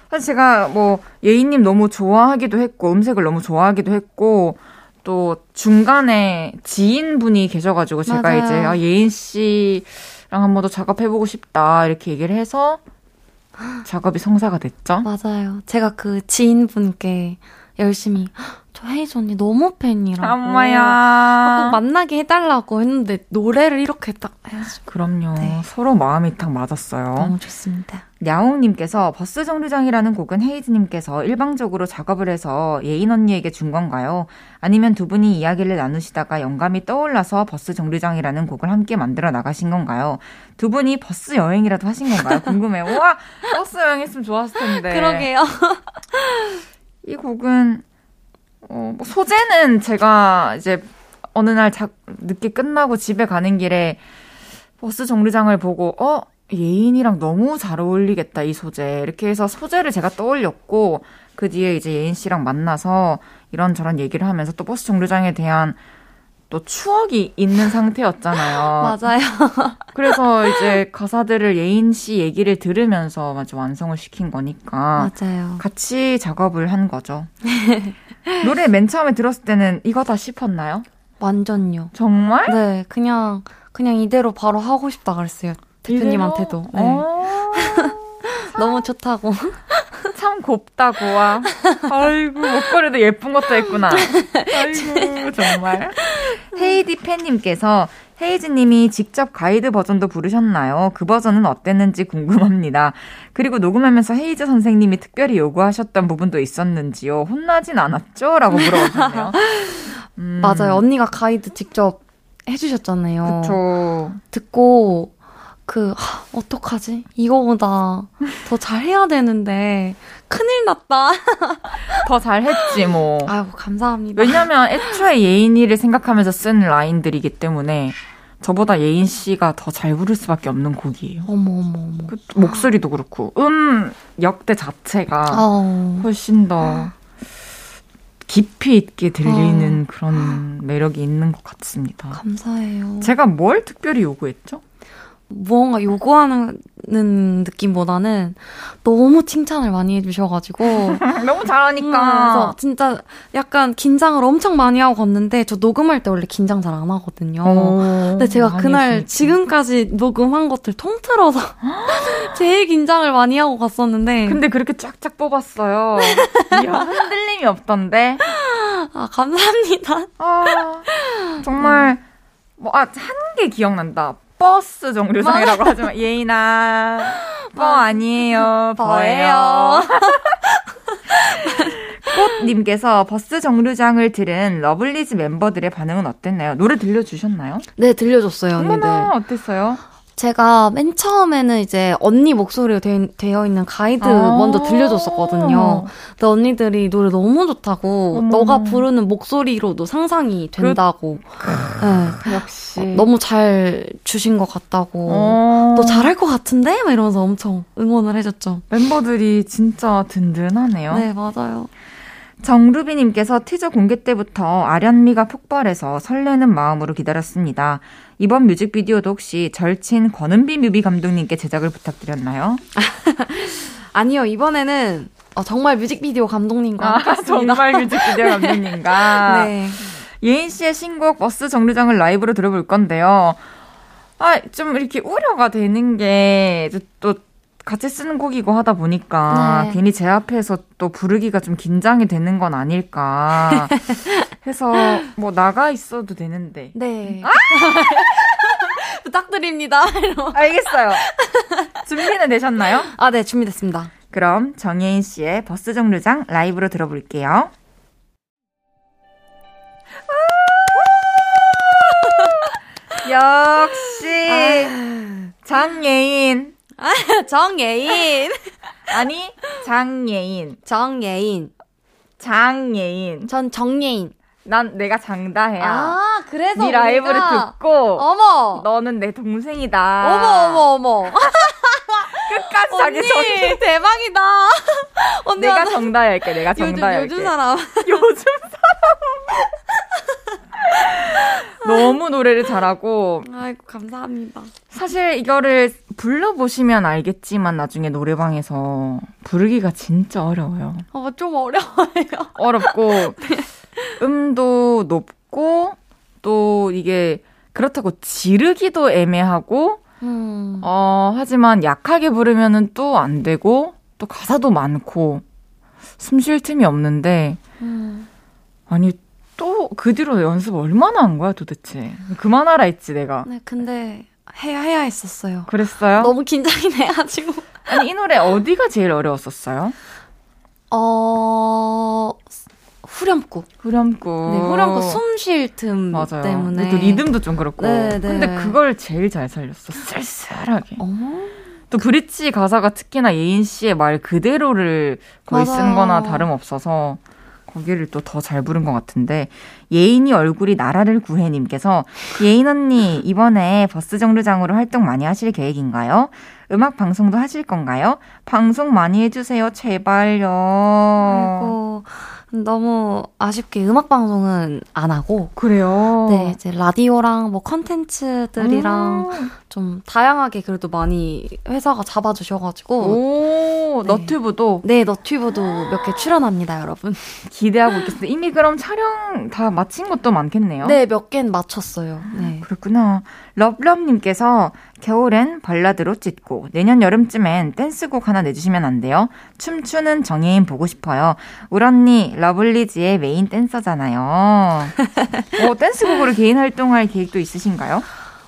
사실 제가 뭐 예인님 너무 좋아하기도 했고 음색을 너무 좋아하기도 했고 또 중간에 지인분이 계셔가지고 제가 맞아요. 이제 아, 예인 씨랑 한번 더 작업해보고 싶다 이렇게 얘기를 해서 작업이 성사가 됐죠. 맞아요. 제가 그 지인분께 열심히 "헉, 저 헤이즈 언니 너무 팬이라고. 꼭 엄마야. 만나게 해달라고 했는데 노래를 이렇게 딱 해서 그럼요. 네. 서로 마음이 딱 맞았어요. 너무 좋습니다. 야옹님께서 버스 정류장이라는 곡은 헤이즈님께서 일방적으로 작업을 해서 예인 언니에게 준 건가요? 아니면 두 분이 이야기를 나누시다가 영감이 떠올라서 버스 정류장이라는 곡을 함께 만들어 나가신 건가요? 두 분이 버스 여행이라도 하신 건가요? 궁금해요. 우와, 버스 여행했으면 좋았을 텐데. 그러게요. 이 곡은 어, 뭐 소재는 제가 이제 어느 날 자, 늦게 끝나고 집에 가는 길에 버스 정류장을 보고 어 예인이랑 너무 잘 어울리겠다 이 소재 이렇게 해서 소재를 제가 떠올렸고 그 뒤에 이제 예인 씨랑 만나서 이런저런 얘기를 하면서 또 버스 정류장에 대한 또 추억이 있는 상태였잖아요. 맞아요. 그래서 이제 가사들을 예인 씨 얘기를 들으면서 마저 완성을 시킨 거니까 맞아요. 같이 작업을 한 거죠. 노래 맨 처음에 들었을 때는 이거다 싶었나요? 완전요. 정말? 네, 그냥 그냥 이대로 바로 하고 싶다 그랬어요. 대표님한테도. 네. 어, 너무 좋다고. 참 곱다고 와. 아이고 목걸이도 예쁜 것도 했구나. 아이고 정말. 헤이디 팬님께서 헤이즈님이 직접 가이드 버전도 부르셨나요? 그 버전은 어땠는지 궁금합니다. 그리고 녹음하면서 헤이즈 선생님이 특별히 요구하셨던 부분도 있었는지요? 혼나진 않았죠? 라고 물어보셨네요. 음, 맞아요. 언니가 가이드 직접 해주셨잖아요. 그쵸. 듣고 그 하, 어떡하지? 이거보다 더 잘해야 되는데 큰일 났다. 더 잘했지 뭐. 아이고 감사합니다. 왜냐면 애초에 예인이를 생각하면서 쓴 라인들이기 때문에 저보다 예인 씨가 더 잘 부를 수밖에 없는 곡이에요. 어머 어머 어머. 그 목소리도 그렇고 음 역대 자체가 아우. 훨씬 더 깊이 있게 들리는 그런 매력이 있는 것 같습니다. 감사해요. 제가 뭘 특별히 요구했죠? 무언가 요구하는 느낌보다는 너무 칭찬을 많이 해주셔가지고 너무 음, 잘하니까. 그래서 진짜 약간 긴장을 엄청 많이 하고 갔는데 저 녹음할 때 원래 긴장 잘 안 하거든요. 근데 제가 그날 지금까지 녹음한 것들 통틀어서 제일 긴장을 많이 하고 갔었는데 근데 그렇게 쫙쫙 뽑았어요. 이야, 흔들림이 없던데. 아 감사합니다. 아, 정말 뭐 아 한 개 기억난다. 버스 정류장이라고 하지만 예인아 뻐 아니에요 버예요. 꽃님께서 버스 정류장을 들은 러블리즈 멤버들의 반응은 어땠나요? 노래 들려주셨나요? 네 들려줬어요 어머나. 어땠어요? 제가 맨 처음에는 이제 언니 목소리로 되, 되어 있는 가이드 아. 먼저 들려줬었거든요. 근데 언니들이 노래 너무 좋다고 어머. 너가 부르는 목소리로도 상상이 된다고 네. 역시 너무 잘 주신 것 같다고 어, 너 잘할 것 같은데? 막 이러면서 엄청 응원을 해줬죠. 멤버들이 진짜 든든하네요. 네 맞아요. 정루비님께서 티저 공개 때부터 아련미가 폭발해서 설레는 마음으로 기다렸습니다. 이번 뮤직비디오도 혹시 절친 권은비 뮤비 감독님께 제작을 부탁드렸나요? 아니요 이번에는 어, 정말 뮤직비디오 감독님과. 아, 정말 뮤직비디오 감독님과 네. 예인 씨의 신곡 버스 정류장을 라이브로 들어볼 건데요. 아, 좀 이렇게 우려가 되는 게 또 같이 쓰는 곡이고 하다 보니까 네. 괜히 제 앞에서 또 부르기가 좀 긴장이 되는 건 아닐까 해서 뭐 나가 있어도 되는데. 네. 부탁드립니다. 알겠어요. 준비는 되셨나요? 아, 네, 준비됐습니다. 그럼 정예인 씨의 버스 정류장 라이브로 들어볼게요. 역시 장예인 정예인. 아니 장예인 정예인. 장예인 전 정예인. 난 내가 장다혜야 아, 그래서 네 라이브를 듣고 어머. 너는 내 동생이다 어머, 어머, 어머. 끝까지 자기 언니, 정 대박이다. 언니, 내가 완전 정다혜 할게 내가 요즘, 정다혜 할게 요즘 사람. 요즘 사람 너무 노래를 잘하고. 아이고, 감사합니다. 사실 이거를 불러보시면 알겠지만 나중에 노래방에서 부르기가 진짜 어려워요. 어, 좀 어려워요. 어렵고, 음도 높고, 또 이게 그렇다고 지르기도 애매하고, 음. 어, 하지만 약하게 부르면은 또 안 되고, 또 가사도 많고, 숨 쉴 틈이 없는데, 음. 아니, 또 그 뒤로 연습 얼마나 한 거야 도대체? 그만하라 했지 내가. 네, 근데 해야 해야 했었어요. 그랬어요? 너무 긴장이 돼가지고. 아니 이 노래 어디가 제일 어려웠었어요? 어 후렴구. 후렴구. 네, 후렴구 숨 쉴 틈 때문에. 또 리듬도 좀 그렇고. 네, 네. 근데 그걸 제일 잘 살렸어. 쓸쓸하게. 어? 또 브릿지 가사가 특히나 예인 씨의 말 그대로를 거의 맞아요. 쓴 거나 다름없어서 거기를 또 더 잘 부른 것 같은데 예인이 얼굴이 나라를 구해님께서 예인 언니 이번에 버스 정류장으로 활동 많이 하실 계획인가요? 음악 방송도 하실 건가요? 방송 많이 해주세요 제발요. 아이고 너무 아쉽게 음악 방송은 안 하고 그래요. 네 이제 라디오랑 뭐 컨텐츠들이랑 음. 좀 다양하게 그래도 많이 회사가 잡아주셔가지고 오 네. 너튜브도 네 너튜브도 몇 개 출연합니다 여러분 기대하고 있겠습니다. 이미 그럼 촬영 다 마친 것도 많겠네요. 네몇 개는 마쳤어요. 네 그렇구나. 럽럽님께서 겨울엔 발라드로 찢고 내년 여름쯤엔 댄스곡 하나 내주시면 안 돼요? 춤추는 정예인 보고 싶어요. 울 언니 러블리즈의 메인 댄서잖아요. 어, 댄스곡으로 개인 활동할 계획도 있으신가요?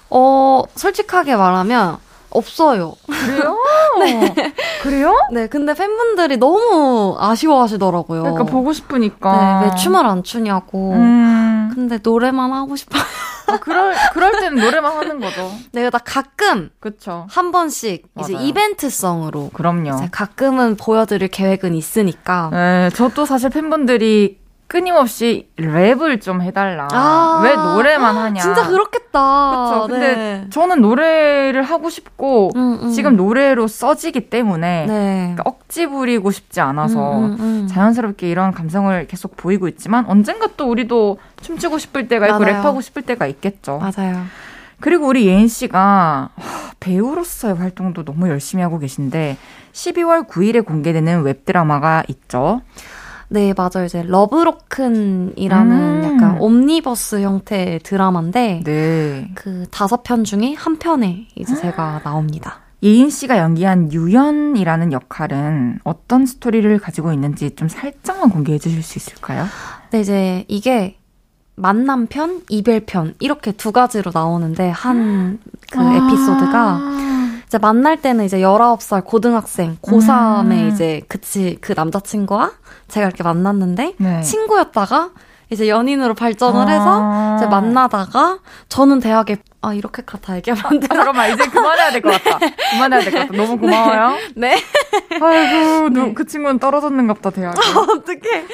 어, 솔직하게 말하면 없어요. 그래요? 네. 그래요? 네, 근데 팬분들이 너무 아쉬워하시더라고요. 그러니까 보고 싶으니까. 네, 왜 춤을 안 추냐고. 음. 근데 노래만 하고 싶어요. 아, 그럴 그럴 때는 노래만 하는 거죠. 내가 다 가끔 그쵸. 한 번씩 맞아요. 이제 이벤트성으로 그럼요. 가끔은 보여드릴 계획은 있으니까. 네, 저도 사실 팬분들이 끊임없이 랩을 좀 해달라. 아, 왜 노래만 하냐. 진짜 그렇겠다. 그쵸. 근데 네. 저는 노래를 하고 싶고, 음, 음. 지금 노래로 써지기 때문에, 네. 그러니까 억지 부리고 싶지 않아서, 음, 음, 음, 자연스럽게 이런 감성을 계속 보이고 있지만, 언젠가 또 우리도 춤추고 싶을 때가 있고, 맞아요. 랩하고 싶을 때가 있겠죠. 맞아요. 그리고 우리 예인 씨가 배우로서의 활동도 너무 열심히 하고 계신데, 12월 9일에 공개되는 웹드라마가 있죠. 네, 맞아요. 이제 러브로큰이라는 음. 약간 옴니버스 형태의 드라마인데 네. 그 다섯 편 중에 한 편에 이제 제가 나옵니다. 예인 씨가 연기한 유연이라는 역할은 어떤 스토리를 가지고 있는지 좀 살짝만 공개해 주실 수 있을까요? 네, 이제 이게 만남편, 이별편 이렇게 두 가지로 나오는데 한그 아~ 에피소드가 이제 만날 때는 이제 19살 고등학생 고3에 음. 이제 그치 그 남자친구와 제가 이렇게 만났는데 네. 친구였다가 이제 연인으로 발전을 아~ 해서 이제 만나다가 저는 대학에 아다 얘기하면 안 돼. 아, 잠깐만 이제 그만해야 될 것 같다. 네. 그만해야 될 것 같다. 너무 고마워요. 네. 네. 아이고 네. 그 친구는 떨어졌는갑다 대학에. 어떻게?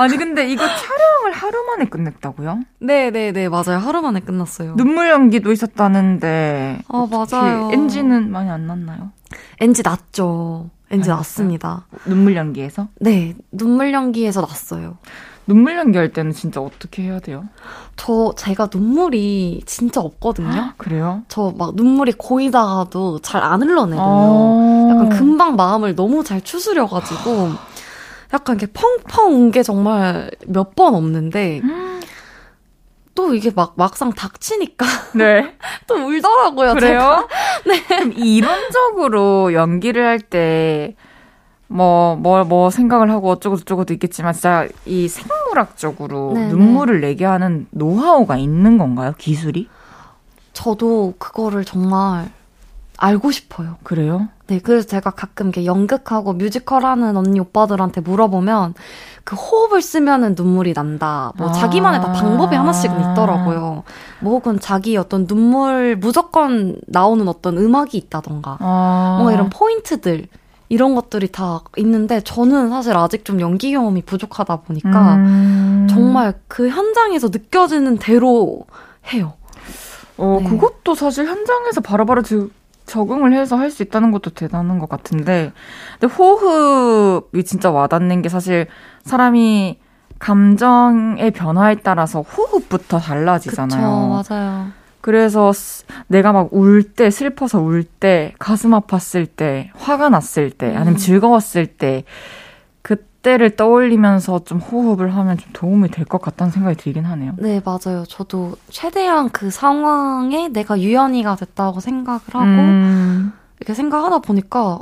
아니 근데 이거 촬영을 하루 만에 끝냈다고요? 네네네 네, 맞아요 하루 만에 끝났어요. 눈물 연기도 있었다는데. 아 맞아요. NG는 많이 안 났나요? NG 났죠. NG 났습니다. 눈물 연기에서? 네 눈물 연기에서 났어요. 눈물 연기할 때는 진짜 어떻게 해야 돼요? 저 제가 눈물이 진짜 없거든요. 아, 그래요? 저 막 눈물이 고이다가도 잘 안 흘러내거든요. 아~ 약간 금방 마음을 너무 잘 추스려가지고 약간 이렇게 펑펑 운 게 정말 몇 번 없는데 또 이게 막 막상 닥치니까 네. 또 울더라고요. 그래요? 네. 그럼 이론적으로 연기를 할 때 뭐, 뭐, 뭐 생각을 하고 어쩌고저쩌고도 있겠지만, 진짜 이 생물학적으로 네네. 눈물을 내게 하는 노하우가 있는 건가요? 기술이? 저도 그거를 정말 알고 싶어요. 그래요? 네, 그래서 제가 가끔 이렇게 연극하고 뮤지컬 하는 언니 오빠들한테 물어보면 그 호흡을 쓰면은 눈물이 난다. 뭐 아~ 자기만의 다 방법이 하나씩은 있더라고요. 뭐 혹은 자기 어떤 눈물 무조건 나오는 어떤 음악이 있다던가. 아~ 뭔가 이런 포인트들. 이런 것들이 다 있는데 저는 사실 아직 좀 연기 경험이 부족하다 보니까 음. 정말 그 현장에서 느껴지는 대로 해요. 어, 네. 그것도 사실 현장에서 바로바로 지, 적응을 해서 할 수 있다는 것도 대단한 것 같은데, 근데 호흡이 진짜 와닿는 게 사실 사람이 감정의 변화에 따라서 호흡부터 달라지잖아요. 그쵸, 맞아요. 그래서 내가 막 울 때, 슬퍼서 울 때, 가슴 아팠을 때, 화가 났을 때, 아니면 음. 즐거웠을 때, 그때를 떠올리면서 좀 호흡을 하면 좀 도움이 될 것 같다는 생각이 들긴 하네요. 네, 맞아요. 저도 최대한 그 상황에 내가 유연이가 됐다고 생각을 하고, 음. 이렇게 생각하다 보니까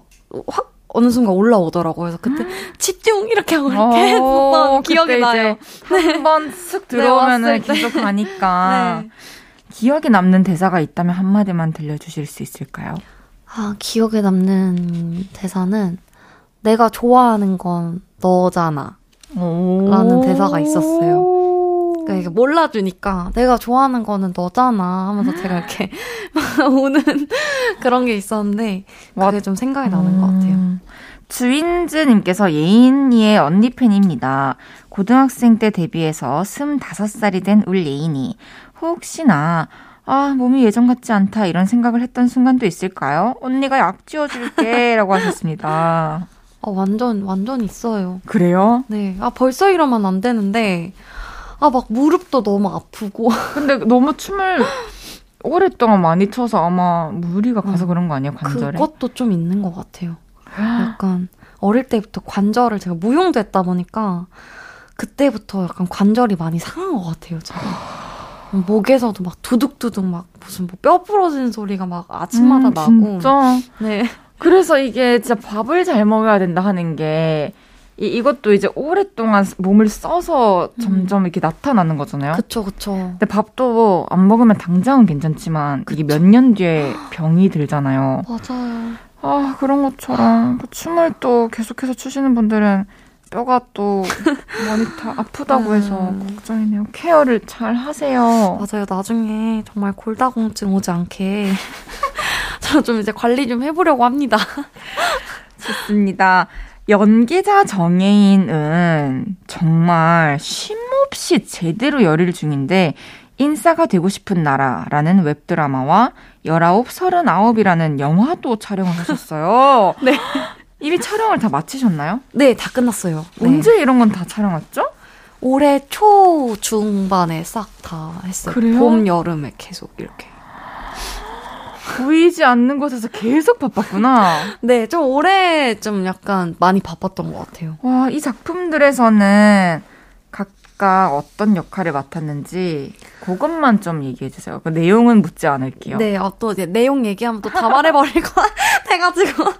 확 어느 순간 올라오더라고요. 그래서 그때 집중 이렇게 하고 이렇게 했었던 기억이 나요. 한 번 쓱 네, 들어오면은 네, 계속 가니까. 네. 기억에 남는 대사가 있다면 한마디만 들려주실 수 있을까요? 아, 기억에 남는 대사는 내가 좋아하는 건 너잖아. 라는 대사가 있었어요. 그러니까 몰라주니까 내가 좋아하는 거는 너잖아 하면서 제가 이렇게 막 우는 그런 게 있었는데 그게 좀 생각이 나는 것 같아요. 음. 주인즈님께서 예인이의 언니 팬입니다. 고등학생 때 데뷔해서 25살이 된 울 예인이. 혹시나 아, 몸이 예전 같지 않다 이런 생각을 했던 순간도 있을까요? 언니가 약 지어줄게 라고 하셨습니다. 아, 완전, 완전 있어요. 그래요? 네. 아, 벌써 이러면 안 되는데, 아, 막 무릎도 너무 아프고. 근데 너무 춤을 오랫동안 많이 춰서 아마 무리가 가서 어, 그런 거 아니에요, 관절에? 그것도 좀 있는 것 같아요. 약간, 어릴 때부터 관절을 제가 무용도 했다 보니까, 그때부터 약간 관절이 많이 상한 것 같아요, 제가. 목에서도 막 두둑두둑 막 무슨 뭐 뼈 부러지는 소리가 막 아침마다 음, 나고. 진짜? 네. 그래서 이게 진짜 밥을 잘 먹어야 된다 하는 게 이, 이것도 이제 오랫동안 몸을 써서 점점 음. 이렇게 나타나는 거잖아요. 그쵸, 그쵸. 근데 밥도 안 먹으면 당장은 괜찮지만 그쵸. 이게 몇 년 뒤에 병이 들잖아요. 맞아요. 아, 그런 것처럼 그 춤을 또 계속해서 추시는 분들은 뼈가 또 많이 다 아프다고 음. 해서 걱정이네요. 케어를 잘 하세요. 맞아요. 나중에 정말 골다공증 오지 않게 저 좀 이제 관리 좀 해보려고 합니다. 좋습니다. 연기자 정혜인은 정말 쉼없이 제대로 열일 중인데 인싸가 되고 싶은 나라라는 웹드라마와 19, 39이라는 영화도 촬영을 하셨어요. 네. 이미 촬영을 다 마치셨나요? 네, 다 끝났어요. 언제 네. 이런 건 다 촬영했죠? 올해 초 중반에 싹 다 했어요. 그래요? 봄 여름에 계속 이렇게. 보이지 않는 곳에서 계속 바빴구나. 네, 좀 올해 좀 약간 많이 바빴던 것 같아요. 와, 이 작품들에서는 각각 어떤 역할을 맡았는지 그것만 좀 얘기해 주세요. 그 내용은 묻지 않을게요. 네, 어, 또 이제 내용 얘기하면 또 다 말해버릴 것 같아가지고.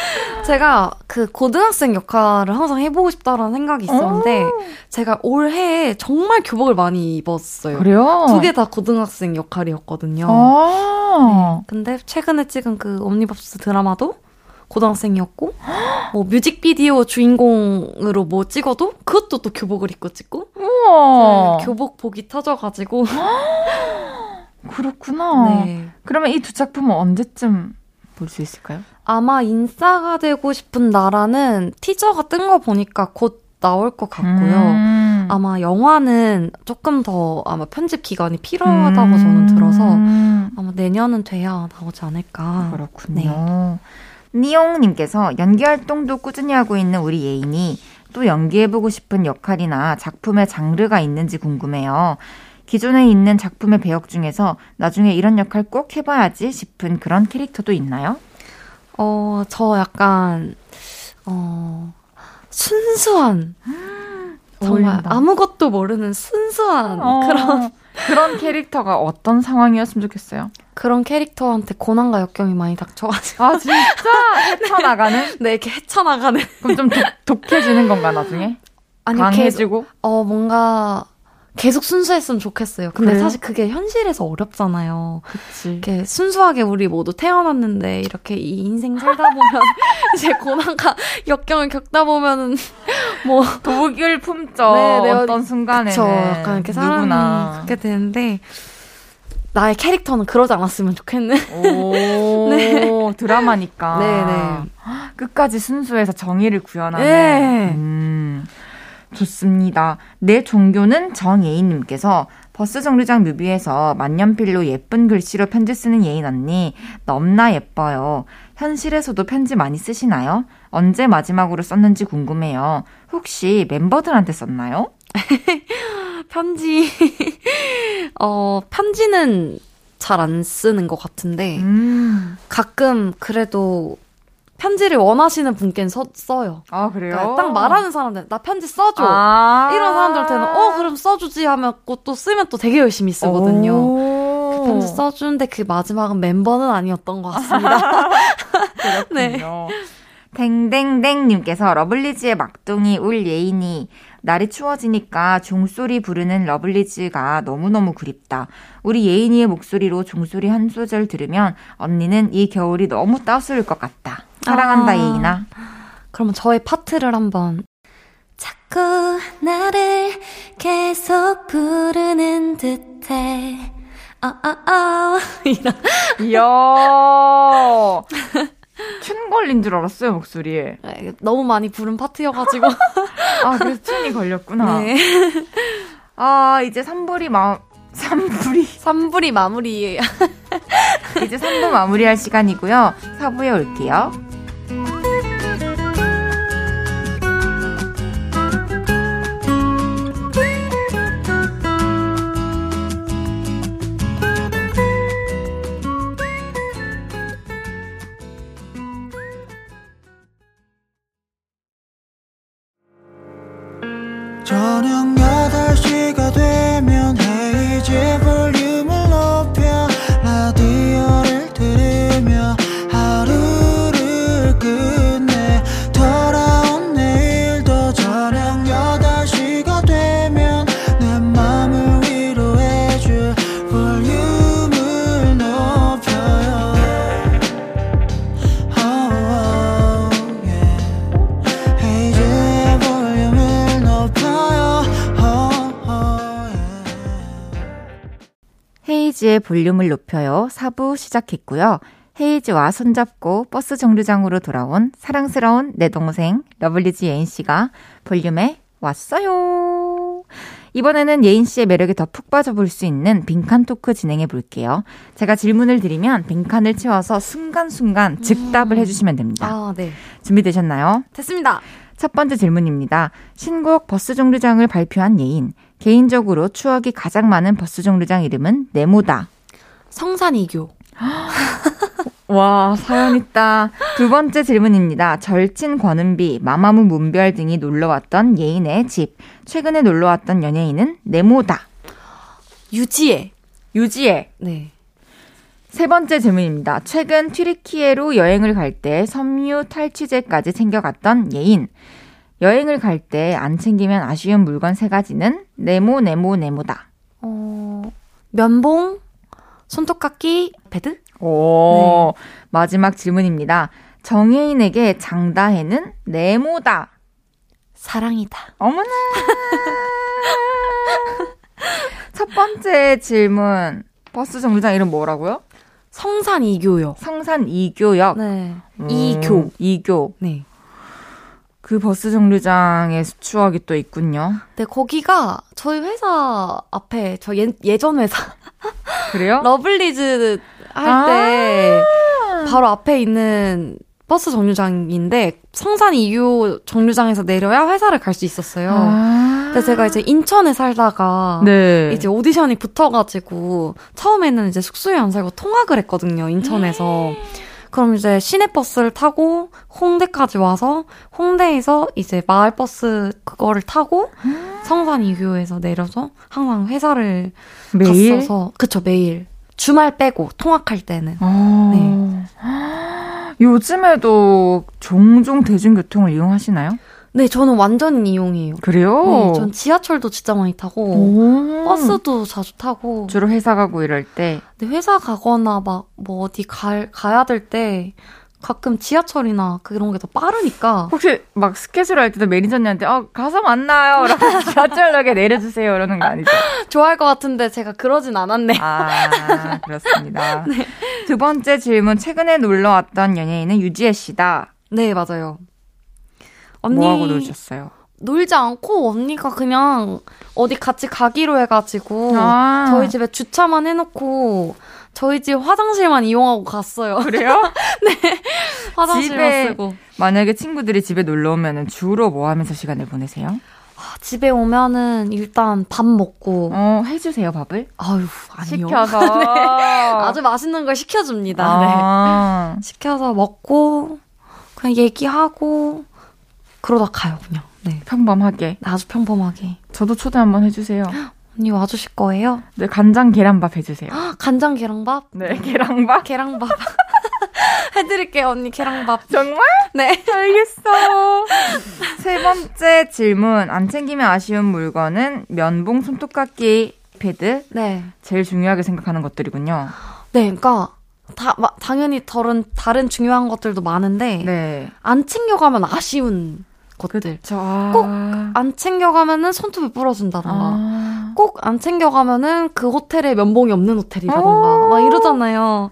제가 그 고등학생 역할을 항상 해보고 싶다라는 생각이 있었는데 제가 올해 정말 교복을 많이 입었어요. 그래요? 두 개 다 고등학생 역할이었거든요. 네. 근데 최근에 찍은 그 옴니버스 드라마도 고등학생이었고 뭐 뮤직비디오 주인공으로 뭐 찍어도 그것도 또 교복을 입고 찍고 우와. 교복 복이 터져가지고 그렇구나. 네. 그러면 이 두 작품은 언제쯤 볼 수 있을까요? 아마 인싸가 되고 싶은 나라는 티저가 뜬 거 보니까 곧 나올 것 같고요. 음. 아마 영화는 조금 더 아마 편집 기간이 필요하다고 음. 저는 들어서 아마 내년은 돼야 나오지 않을까. 그렇군요. 네. 니용님께서 연기 활동도 꾸준히 하고 있는 우리 예인이 또 연기해보고 싶은 역할이나 작품의 장르가 있는지 궁금해요. 기존에 있는 작품의 배역 중에서 나중에 이런 역할 꼭 해봐야지 싶은 그런 캐릭터도 있나요? 어, 저 약간, 어, 순수한. 정말 어울린다. 아무것도 모르는 순수한 어, 그런 그런 캐릭터가 어떤 상황이었으면 좋겠어요? 그런 캐릭터한테 고난과 역경이 많이 닥쳐가지고 아 진짜 헤쳐나가는? 네 이렇게 헤쳐나가는 그럼 좀 독, 독해지는 건가 나중에? 아니 강해지고? 계속, 어 뭔가 계속 순수했으면 좋겠어요. 근데 그래요? 사실 그게 현실에서 어렵잖아요. 그치. 이렇게 순수하게 우리 모두 태어났는데 이렇게 이 인생 살다 보면 이제 고난과 역경을 겪다 보면은 뭐 독을 품죠. 네, 네, 어떤 순간에는 그쵸. 약간 이렇게 사람이 누구나. 그렇게 되는데 나의 캐릭터는 그러지 않았으면 좋겠네. 오, 네. 드라마니까. 네네. 끝까지 순수해서 정의를 구현하는. 네. 음. 좋습니다. 내 종교는 정예인님께서 버스 정류장 뮤비에서 만년필로 예쁜 글씨로 편지 쓰는 예인 언니 넘나 예뻐요. 현실에서도 편지 많이 쓰시나요? 언제 마지막으로 썼는지 궁금해요. 혹시 멤버들한테 썼나요? 편지, 어, 편지는 잘 안 쓰는 것 같은데, 음. 가끔 그래도 편지를 원하시는 분께는 써, 써요. 아, 그래요? 그러니까 딱 말하는 사람들, 나 편지 써줘. 아~ 이런 사람들한테는, 어, 그럼 써주지 하면 또 쓰면 또 되게 열심히 쓰거든요. 그 편지 써주는데 그 마지막은 멤버는 아니었던 것 같습니다. 네. 댕댕댕님께서 러블리즈의 막둥이 울 예인이 날이 추워지니까 종소리 부르는 러블리즈가 너무너무 그립다. 우리 예인이의 목소리로 종소리 한 소절 들으면 언니는 이 겨울이 너무 따스울 것 같다. 사랑한다, 아, 예인아. 그러면 저의 파트를 한번. 자꾸 나를 계속 부르는 듯해. 아, 아, 아. 이야. 춘 걸린 줄 알았어요, 목소리에. 네, 너무 많이 부른 파트여가지고. 아, 그래서 춘이 걸렸구나. 네. 아, 이제 삼불이 마, 삼불이. 삼불이 마무리. 이제 3부 마무리할 시간이고요. 4부에 올게요. 저녁 헤이즈의 볼륨을 높여요. 4부 시작했고요. 헤이즈와 손잡고 버스 정류장으로 돌아온 사랑스러운 내 동생 러블리즈 예인 씨가 볼륨에 왔어요. 이번에는 예인 씨의 매력에 더 푹 빠져볼 수 있는 빈칸 토크 진행해 볼게요. 제가 질문을 드리면 빈칸을 채워서 순간순간 즉답을 해주시면 됩니다. 아, 네. 준비되셨나요? 됐습니다. 첫 번째 질문입니다. 신곡 버스 정류장을 발표한 예인. 개인적으로 추억이 가장 많은 버스 정류장 이름은 네모다. 성산이교. 와, 사연 있다. 두 번째 질문입니다. 절친 권은비, 마마무 문별 등이 놀러 왔던 예인의 집. 최근에 놀러 왔던 연예인은 네모다. 유지혜. 유지혜. 네. 세 번째 질문입니다. 최근 튀르키예로 여행을 갈 때 섬유 탈취제까지 챙겨갔던 예인. 여행을 갈 때 안 챙기면 아쉬운 물건 세 가지는 네모, 네모, 네모다. 어, 면봉, 손톱깎이, 패드? 오, 마지막 질문입니다. 정혜인에게 장다혜는 네모다. 사랑이다. 어머나! 첫 번째 질문. 버스 정류장 이름 뭐라고요? 성산 이교요. 성산 이교역. 네. 음, 이교. 이교. 네. 그 버스 정류장의 추억이 또 있군요. 네, 거기가 저희 회사 앞에, 저 예, 예전 회사. 그래요? 러블리즈 할때 바로 앞에 있는 버스 정류장인데 성산 이교 정류장에서 내려야 회사를 갈 수 있었어요. 아. 근데 제가 이제 인천에 살다가 네. 이제 오디션이 붙어가지고 처음에는 이제 숙소에 안 살고 통학을 했거든요. 인천에서. 그럼 이제 시내버스를 타고 홍대까지 와서 홍대에서 이제 마을버스 그거를 타고 성산 이교에서 내려서 항상 회사를 매일? 갔어서 그쵸 매일 주말 빼고 통학할 때는 어. 네. 요즘에도 종종 대중교통을 이용하시나요? 네 저는 완전 이용해요. 그래요? 네, 전 지하철도 진짜 많이 타고 오. 버스도 자주 타고 주로 회사 가고 이럴 때. 근데 회사 가거나 막 뭐 어디 가, 가야 될 때 가끔 지하철이나 그런 게 더 빠르니까 혹시 막 스케줄 할 때도 매니저님한테 어 가서 만나요. 라고 지하철역에 내려주세요. 이러는 거 아니죠? 좋아할 것 같은데 제가 그러진 않았네. 아 그렇습니다. 두 번째 질문 최근에 놀러 왔던 연예인은 유지혜 씨다. 네 맞아요. 언니 뭐 하고 놀셨어요? 놀지 않고 언니가 그냥 어디 같이 가기로 해가지고 아. 저희 집에 주차만 해놓고 저희 집 화장실만 이용하고 갔어요. 그래요? 화장실만 집에- 쓰고. 만약에 친구들이 집에 놀러 오면은 주로 뭐 하면서 시간을 보내세요? 아, 집에 오면은 일단 밥 먹고 어, 해주세요, 밥을? 아유 아니요. 시켜서. 아주 맛있는 걸 시켜줍니다. 네. 아. 시켜서 먹고 그냥 얘기하고 그러다 가요 그냥. 네. 평범하게. 아주 평범하게. 저도 초대 한번 해주세요. 언니 와주실 거예요? 네, 간장 계란밥 해주세요. 간장 계란밥? 네, 계란밥. 계란밥. 해드릴게요 언니 계란밥. 정말? 네. 알겠어. 세 번째 질문. 안 챙기면 아쉬운 물건은 면봉, 손톱깎이, 패드. 네. 제일 중요하게 생각하는 것들이군요. 네, 그러니까 다 마- 당연히 다른 다른 중요한 것들도 많은데 네. 안 챙겨가면 아쉬운 것들. 아. 꼭안 챙겨가면은 손톱이 부러진다던가. 아. 꼭안 챙겨가면은 그 호텔에 면봉이 없는 호텔이라던가 어. 막 이러잖아요.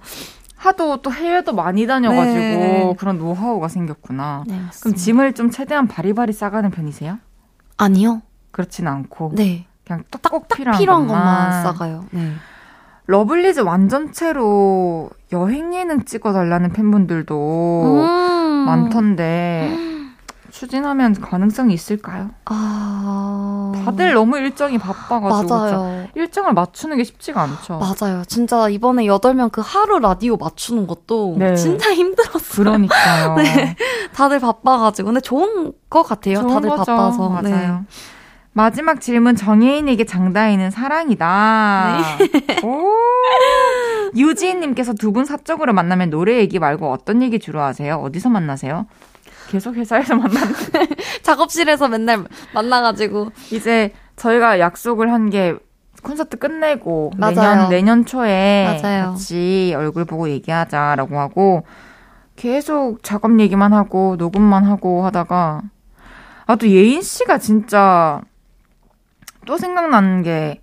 하도 또 해외도 많이 다녀가지고 네. 그런 노하우가 생겼구나. 네, 그럼 짐을 좀 최대한 바리바리 싸가는 편이세요? 아니요. 그렇진 않고 네. 그냥 꼭 필요한, 필요한 것만. 것만 싸가요. 네. 러블리즈 완전체로 여행 예능 찍어달라는 팬분들도 음. 많던데 추진하면 가능성이 있을까요? 아. 다들 너무 일정이 바빠가지고 맞아요. 일정을 맞추는 게 쉽지가 않죠. 맞아요. 진짜 이번에 8명 그 하루 라디오 맞추는 것도 네. 진짜 힘들었어요. 그러니까요. 네. 다들 바빠가지고. 근데 좋은 것 같아요. 좋은 다들 거죠. 바빠서. 맞아요. 네. 마지막 질문 정혜인에게 장다희는 사랑이다. 네. 오. 유지인님께서 두 분 사적으로 만나면 노래 얘기 말고 어떤 얘기 주로 하세요? 어디서 만나세요? 계속 회사에서 만났는데 작업실에서 맨날 만나가지고. 이제 저희가 약속을 한 게 콘서트 끝내고 맞아요. 내년 내년 초에 맞아요. 같이 얼굴 보고 얘기하자라고 하고 계속 작업 얘기만 하고 녹음만 하고 하다가 아 또 예인 씨가 진짜 또 생각나는 게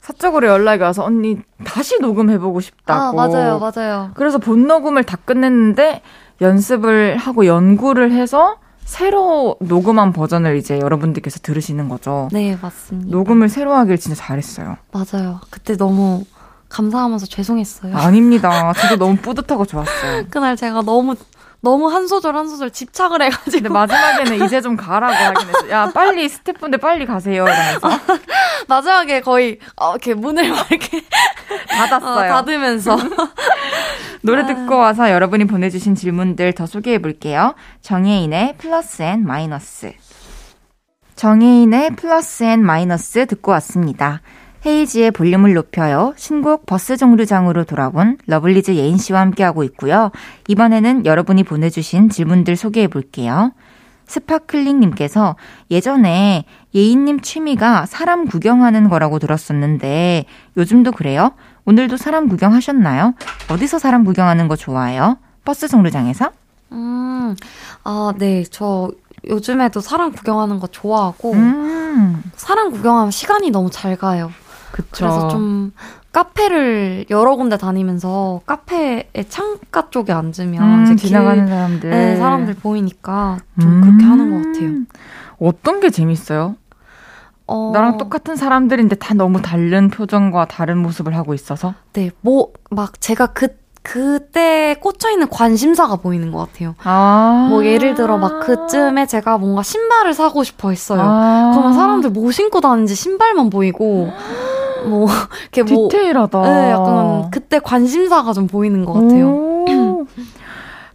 사적으로 연락이 와서 언니 다시 녹음해보고 싶다고. 아, 맞아요. 맞아요. 그래서 본 녹음을 다 끝냈는데 연습을 하고 연구를 해서 새로 녹음한 버전을 이제 여러분들께서 들으시는 거죠. 네, 맞습니다. 녹음을 새로 하길 진짜 잘했어요. 맞아요. 그때 너무 감사하면서 죄송했어요. 아닙니다. 저도 너무 뿌듯하고 좋았어요. 그날 제가 너무 너무 한 소절 한 소절 집착을 해가지고 근데 마지막에는 이제 좀 가라고 하긴 했어요. 야, 빨리 스태프분들 빨리 가세요. 이러면서 마지막에 거의 어, 이렇게 문을 막 이렇게 어, 닫았어요. 닫으면서 노래 듣고 와서 여러분이 보내주신 질문들 더 소개해 볼게요. 정예인의 Plus n Minus. 정예인의 Plus n Minus 듣고 왔습니다. 헤이즈의 볼륨을 높여요. 신곡 버스 정류장으로 돌아온 러블리즈 예인 씨와 함께하고 있고요. 이번에는 여러분이 보내주신 질문들 소개해 볼게요. 스파클링님께서 예전에 예인님 취미가 사람 구경하는 거라고 들었었는데 요즘도 그래요? 오늘도 사람 구경하셨나요? 어디서 사람 구경하는 거 좋아해요? 버스 정류장에서? 음, 아, 네, 저 요즘에도 사람 구경하는 거 좋아하고 음, 사람 구경하면 시간이 너무 잘 가요. 그쵸. 그래서 좀 카페를 여러 군데 다니면서 카페의 창가 쪽에 앉으면 음, 지나가는 사람들. 네, 사람들 보이니까 좀 음. 그렇게 하는 것 같아요. 어떤 게 재밌어요? 어, 나랑 똑같은 사람들인데 다 너무 다른 표정과 다른 모습을 하고 있어서? 네, 뭐, 막 제가 그, 그때 꽂혀있는 관심사가 보이는 것 같아요. 아. 뭐 예를 들어 막 그쯤에 제가 뭔가 신발을 사고 싶어 했어요. 아. 그러면 사람들 뭐 신고 다니는지 신발만 보이고, 뭐, 이렇게 뭐. 디테일하다. 네, 약간 그때 관심사가 좀 보이는 것 같아요. 오.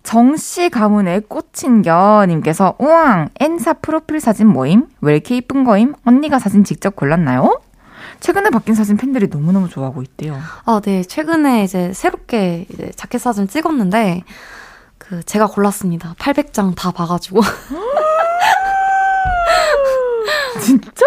정씨 가문의 꽃친겨 님께서 우왕 N사 프로필 사진 모임 왜 이렇게 이쁜 거임? 언니가 사진 직접 골랐나요? 최근에 바뀐 사진 팬들이 너무너무 좋아하고 있대요. 아, 네. 최근에 이제 새롭게 이제 자켓 사진 찍었는데, 그, 제가 골랐습니다. 800장 다 봐가지고. 진짜?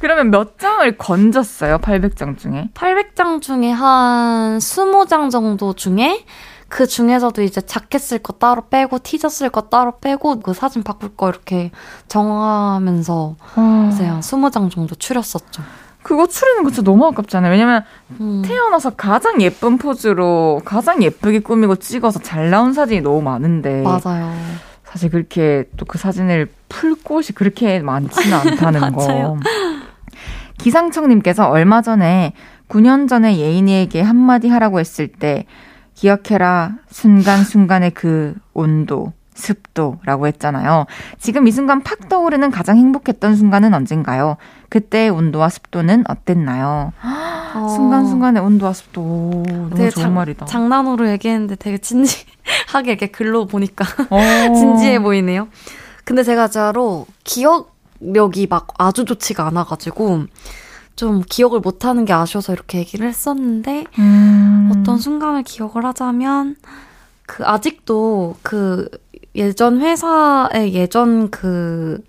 그러면 몇 장을 건졌어요? 800장 중에? 800장 중에 한 20장 정도 중에 그 중에서도 이제 자켓 쓸 거 따로 빼고 티저 쓸 거 따로 빼고 그 사진 바꿀 거 이렇게 정하면서 아, 이제 한 20장 정도 추렸었죠. 그거 추리는 거 진짜 너무 아깝잖아요. 왜냐면 음. 태어나서 가장 예쁜 포즈로 가장 예쁘게 꾸미고 찍어서 잘 나온 사진이 너무 많은데 맞아요. 사실 그렇게 또 그 사진을 풀 곳이 그렇게 많지는 않다는 거. 기상청님께서 얼마 전에 9년 전에 예인이에게 한마디 하라고 했을 때 기억해라 순간순간의 그 온도 습도라고 했잖아요. 지금 이 순간 팍 떠오르는 가장 행복했던 순간은 언젠가요? 그때 온도와 습도는 어땠나요? 어. 순간순간의 온도와 습도. 오, 너무 좋은 장, 말이다. 장난으로 얘기했는데 되게 진지하게 이렇게 글로 보니까 어. 진지해 보이네요. 근데 제가 진짜로 기억 력이 막 아주 좋지가 않아가지고 좀 기억을 못하는 게 아쉬워서 이렇게 얘기를 했었는데 음. 어떤 순간을 기억을 하자면 그 아직도 그 예전 회사의 예전 그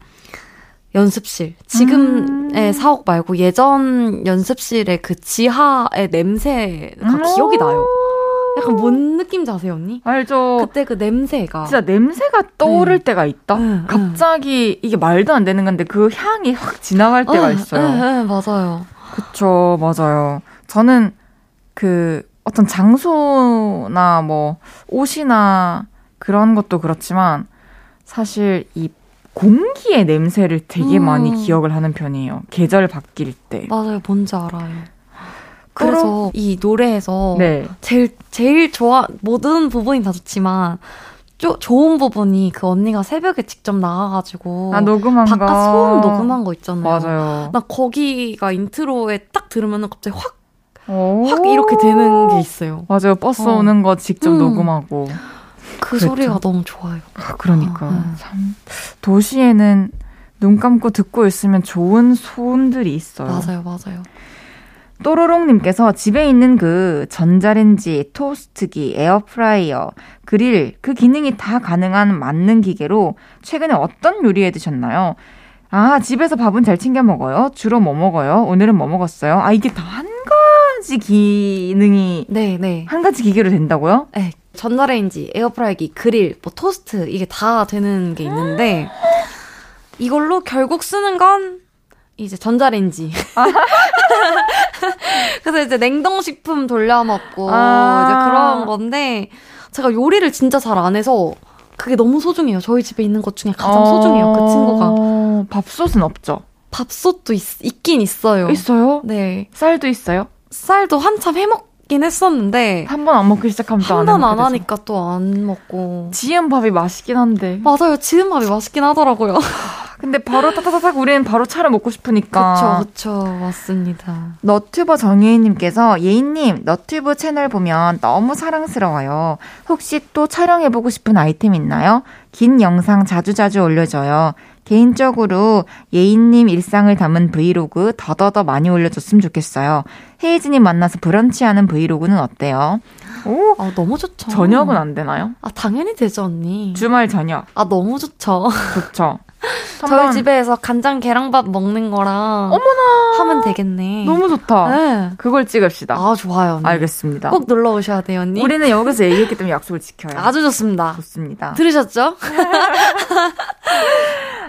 연습실 지금의 음. 사옥 말고 예전 연습실의 그 지하의 냄새가 음. 기억이 나요. 약간 뭔 느낌인지 아세요, 언니? 알죠. 그때 그 냄새가. 진짜 냄새가 떠오를 네. 때가 있다? 네, 갑자기 이게 말도 안 되는 건데 그 향이 확 지나갈 때가 어, 있어요. 네, 네, 맞아요. 그쵸, 맞아요. 저는 그 어떤 장소나 뭐 옷이나 그런 것도 그렇지만 사실 이 공기의 냄새를 되게 음. 많이 기억을 하는 편이에요. 계절 바뀔 때. 맞아요. 뭔지 알아요. 그래서 이 노래에서 네. 제일 제일 좋아 모든 부분이 다 좋지만 쪼, 좋은 부분이 그 언니가 새벽에 직접 나가가지고 아, 녹음한 바깥 거. 소음 녹음한 거 있잖아요. 맞아요. 나 거기가 intro에 딱 들으면 갑자기 확, 확 이렇게 되는 게 있어요. 맞아요. 버스 어. 오는 거 직접 음. 녹음하고. 그 그랬죠. 소리가 너무 좋아요. 아, 그러니까. 아, 네. 참. 도시에는 눈 감고 듣고 있으면 좋은 소음들이 있어요. 맞아요, 맞아요. 또로롱님께서 집에 있는 그 전자레인지, 토스트기, 에어프라이어, 그릴, 그 기능이 다 가능한 맞는 기계로 최근에 어떤 요리 해 드셨나요? 아, 집에서 밥은 잘 챙겨 먹어요? 주로 뭐 먹어요? 오늘은 뭐 먹었어요? 아, 이게 다 한 가지 기능이. 네, 네. 한 가지 기계로 된다고요? 네. 전자레인지, 에어프라이기, 그릴, 뭐 토스트, 이게 다 되는 게 있는데, 이걸로 결국 쓰는 건 이제 전자레인지. 그래서 이제 냉동식품 돌려 먹고 아~ 이제 그런 건데 제가 요리를 진짜 잘 안 해서 그게 너무 소중해요. 저희 집에 있는 것 중에 가장 어~ 소중해요. 그 친구가. 밥솥은 없죠? 밥솥도 있, 있긴 있어요. 있어요? 네. 쌀도 있어요? 쌀도 한참 해먹 긴 했었는데 한 번 안 먹기 시작하면 또안한번 안 하니까 또 안 먹고 지은 밥이 맛있긴 한데 맞아요 지은 밥이 맛있긴 하더라고요 근데 바로 타타타닥 우리는 바로 차를 먹고 싶으니까. 그쵸, 그쵸. 맞습니다. 너튜버 정예인님께서 예인님, 너튜브 채널 보면 너무 사랑스러워요. 혹시 또 촬영해보고 싶은 아이템 있나요? 긴 영상 자주 자주 올려줘요. 개인적으로 예인님 일상을 담은 브이로그 더더더 많이 올려줬으면 좋겠어요. 헤이즈님 만나서 브런치하는 브이로그는 어때요? 오, 아, 너무 좋죠. 저녁은 안 되나요? 아, 당연히 되죠, 언니. 주말 저녁. 아, 너무 좋죠. 좋죠. 저희 집에서 간장 계란밥 먹는 거랑 어머나 하면 되겠네. 너무 좋다. 네. 그걸 찍읍시다. 아 좋아요. 언니. 알겠습니다. 꼭 놀러 오셔야 돼요, 언니. 우리는 여기서 얘기했기 때문에 약속을 지켜요. 아주 좋습니다. 좋습니다. 들으셨죠?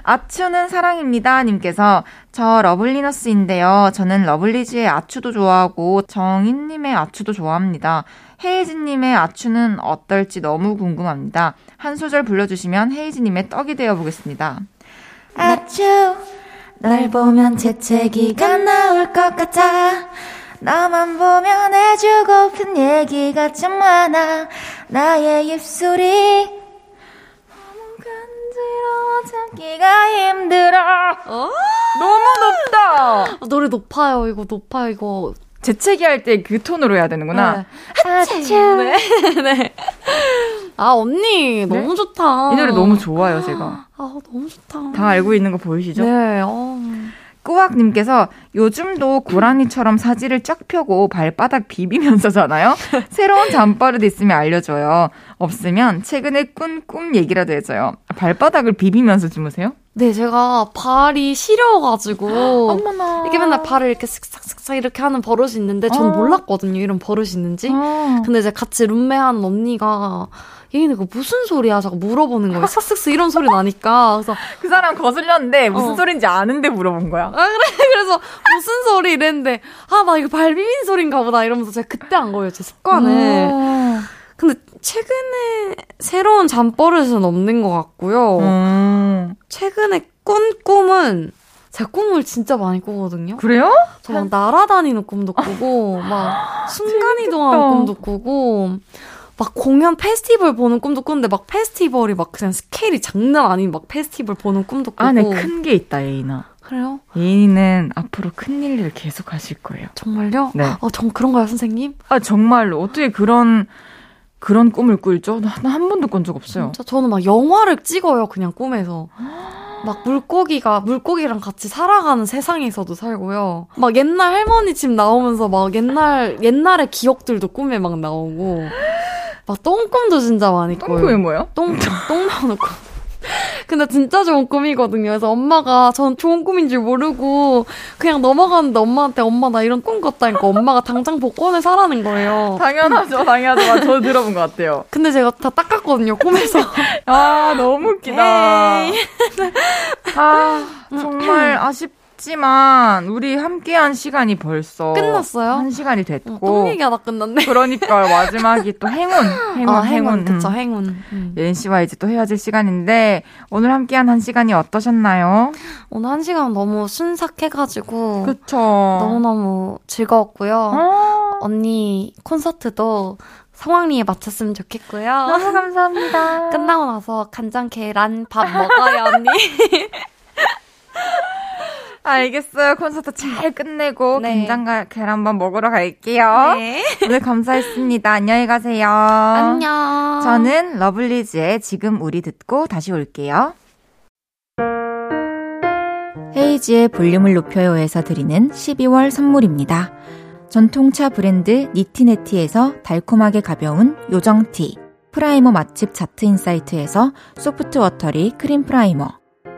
아추는 사랑입니다. 님께서 저 러블리너스인데요. 저는 러블리즈의 아추도 좋아하고 정인님의 아추도 좋아합니다. 헤이즈님의 아추는 어떨지 너무 궁금합니다. 한 소절 불러주시면 헤이즈님의 떡이 되어 보겠습니다. 아추 널 보면 재채기가 나올 것 같아. 너만 보면 해주고픈 얘기가 참 많아. 나의 입술이 너무 간지러워 참기가 힘들어. 어? 너무 높다. 아, 노래 높아요 이거 높아요 이거 재채기 할 때 그 톤으로 해야 되는구나. 네. 하츠. 네. 네. 아, 언니, 네? 너무 좋다. 이 노래 너무 좋아요, 제가. 아, 너무 좋다. 다 알고 있는 거 보이시죠? 네, 어. 꾸왁님께서 요즘도 고라니처럼 사지를 쫙 펴고 발바닥 비비면서잖아요. 새로운 잠버릇 있으면 알려줘요. 없으면 최근에 꾼 꿈 얘기라도 해줘요. 발바닥을 비비면서 주무세요? 네, 제가 발이 시려가지고. 이렇게 맨날 발을 이렇게 슥싹슥싹 이렇게 하는 버릇이 있는데 전 어. 몰랐거든요. 이런 버릇이 있는지. 어. 근데 이제 같이 룸메하는 언니가 얘는 그 무슨 소리야? 자꾸 물어보는 거예요. 슥슥슥 이런 소리 나니까. 그래서 그 사람 거슬렸는데 무슨 어. 소리인지 아는데 물어본 거야. 아, 그래. 그래서 무슨 소리 이랬는데 아, 나 이거 발 비빈 소리인가 보다 이러면서 제가 그때 안 거예요. 제 습관을. 어. 근데 최근에 새로운 잠버릇은 없는 것 같고요. 음. 최근에 꾼 꿈은 제가 꿈을 진짜 많이 꾸거든요. 그래요? 저 막 날아다니는 꿈도 꾸고, 막 순간이동하는 꿈도 꾸고, 막 공연 페스티벌 보는 꿈도 꾸는데 막 페스티벌이 막 그냥 스케일이 장난 아닌 막 페스티벌 보는 꿈도 꾸고. 안에 큰 게 있다, 예인아. 그래요? 예인은 앞으로 큰 일을 계속 하실 거예요. 정말요? 네. 어, 전 그런가요, 선생님? 아, 정말로. 어떻게 그런, 그런 꿈을 꿀죠? 나 한 번도 꾼 적 없어요. 진짜 저는 막 영화를 찍어요, 그냥 꿈에서. 막 물고기가 물고기랑 같이 살아가는 세상에서도 살고요. 막 옛날 할머니 집 나오면서 막 옛날 옛날의 기억들도 꿈에 막 나오고 막 똥꿈도 진짜 많이 꿔요. 똥꿈이 뭐예요? 똥, 똥 나오는 꿈. 근데 진짜 좋은 꿈이거든요. 그래서 엄마가 전 좋은 꿈인 줄 모르고 그냥 넘어가는데 엄마한테 엄마 나 이런 꿈 꿨다니까 엄마가 당장 복권을 사라는 거예요. 당연하죠, 당연하죠. 저 들어본 것 같아요. 근데 제가 다 닦았거든요, 꿈에서. 아, 너무 웃기다. 아, 정말 아쉽 했지만 우리 함께한 시간이 벌써 끝났어요. 한 시간이 됐고. 어, 똥 얘기하다 끝났네. 그러니까 마지막이 또 행운, 행운, 아, 행운. 행운. 그쵸, 행운. 음. 예은 씨와 이제 또 헤어질 시간인데 오늘 함께한 한 시간이 어떠셨나요? 오늘 한 시간 너무 순삭해가지고 그쵸. 너무 너무 즐거웠고요. 어. 언니 콘서트도 성황리에 마쳤으면 좋겠고요. 너무 감사합니다. 끝나고 나서 간장 계란 밥 먹어요, 언니. 알겠어요. 콘서트 잘 끝내고 네. 된장과 계란밥 먹으러 갈게요. 네. 오늘 감사했습니다. 안녕히 가세요. 안녕. 저는 러블리즈의 지금 우리 듣고 다시 올게요. 헤이지의 볼륨을 높여요에서 드리는 12월 선물입니다. 전통차 브랜드 니티네티에서 달콤하게 가벼운 요정티, primer 맛집 자트인사이트에서 soft watery cream primer,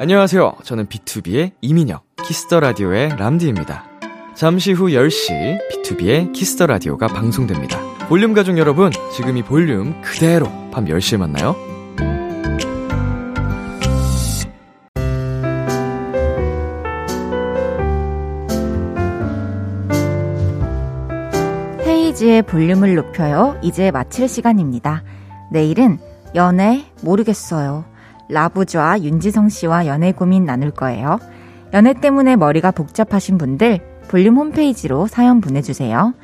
안녕하세요. 저는 비투비의 이민혁, 키스 더 라디오의 람디입니다. 잠시 후 10시 비투비의 키스 더 라디오가 방송됩니다. 볼륨 가족 여러분, 지금 이 볼륨 그대로 밤 10시에 만나요. 헤이지의 볼륨을 높여요. 이제 마칠 시간입니다. 내일은 연애 모르겠어요. 라부좌 윤지성 씨와 연애 고민 나눌 거예요. 연애 때문에 머리가 복잡하신 분들 볼륨 홈페이지로 사연 보내주세요.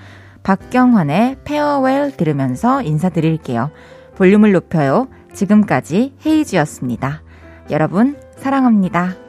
박경환의 페어웰 들으면서 인사드릴게요. 볼륨을 높여요. 지금까지 헤이즈였습니다. 여러분, 사랑합니다.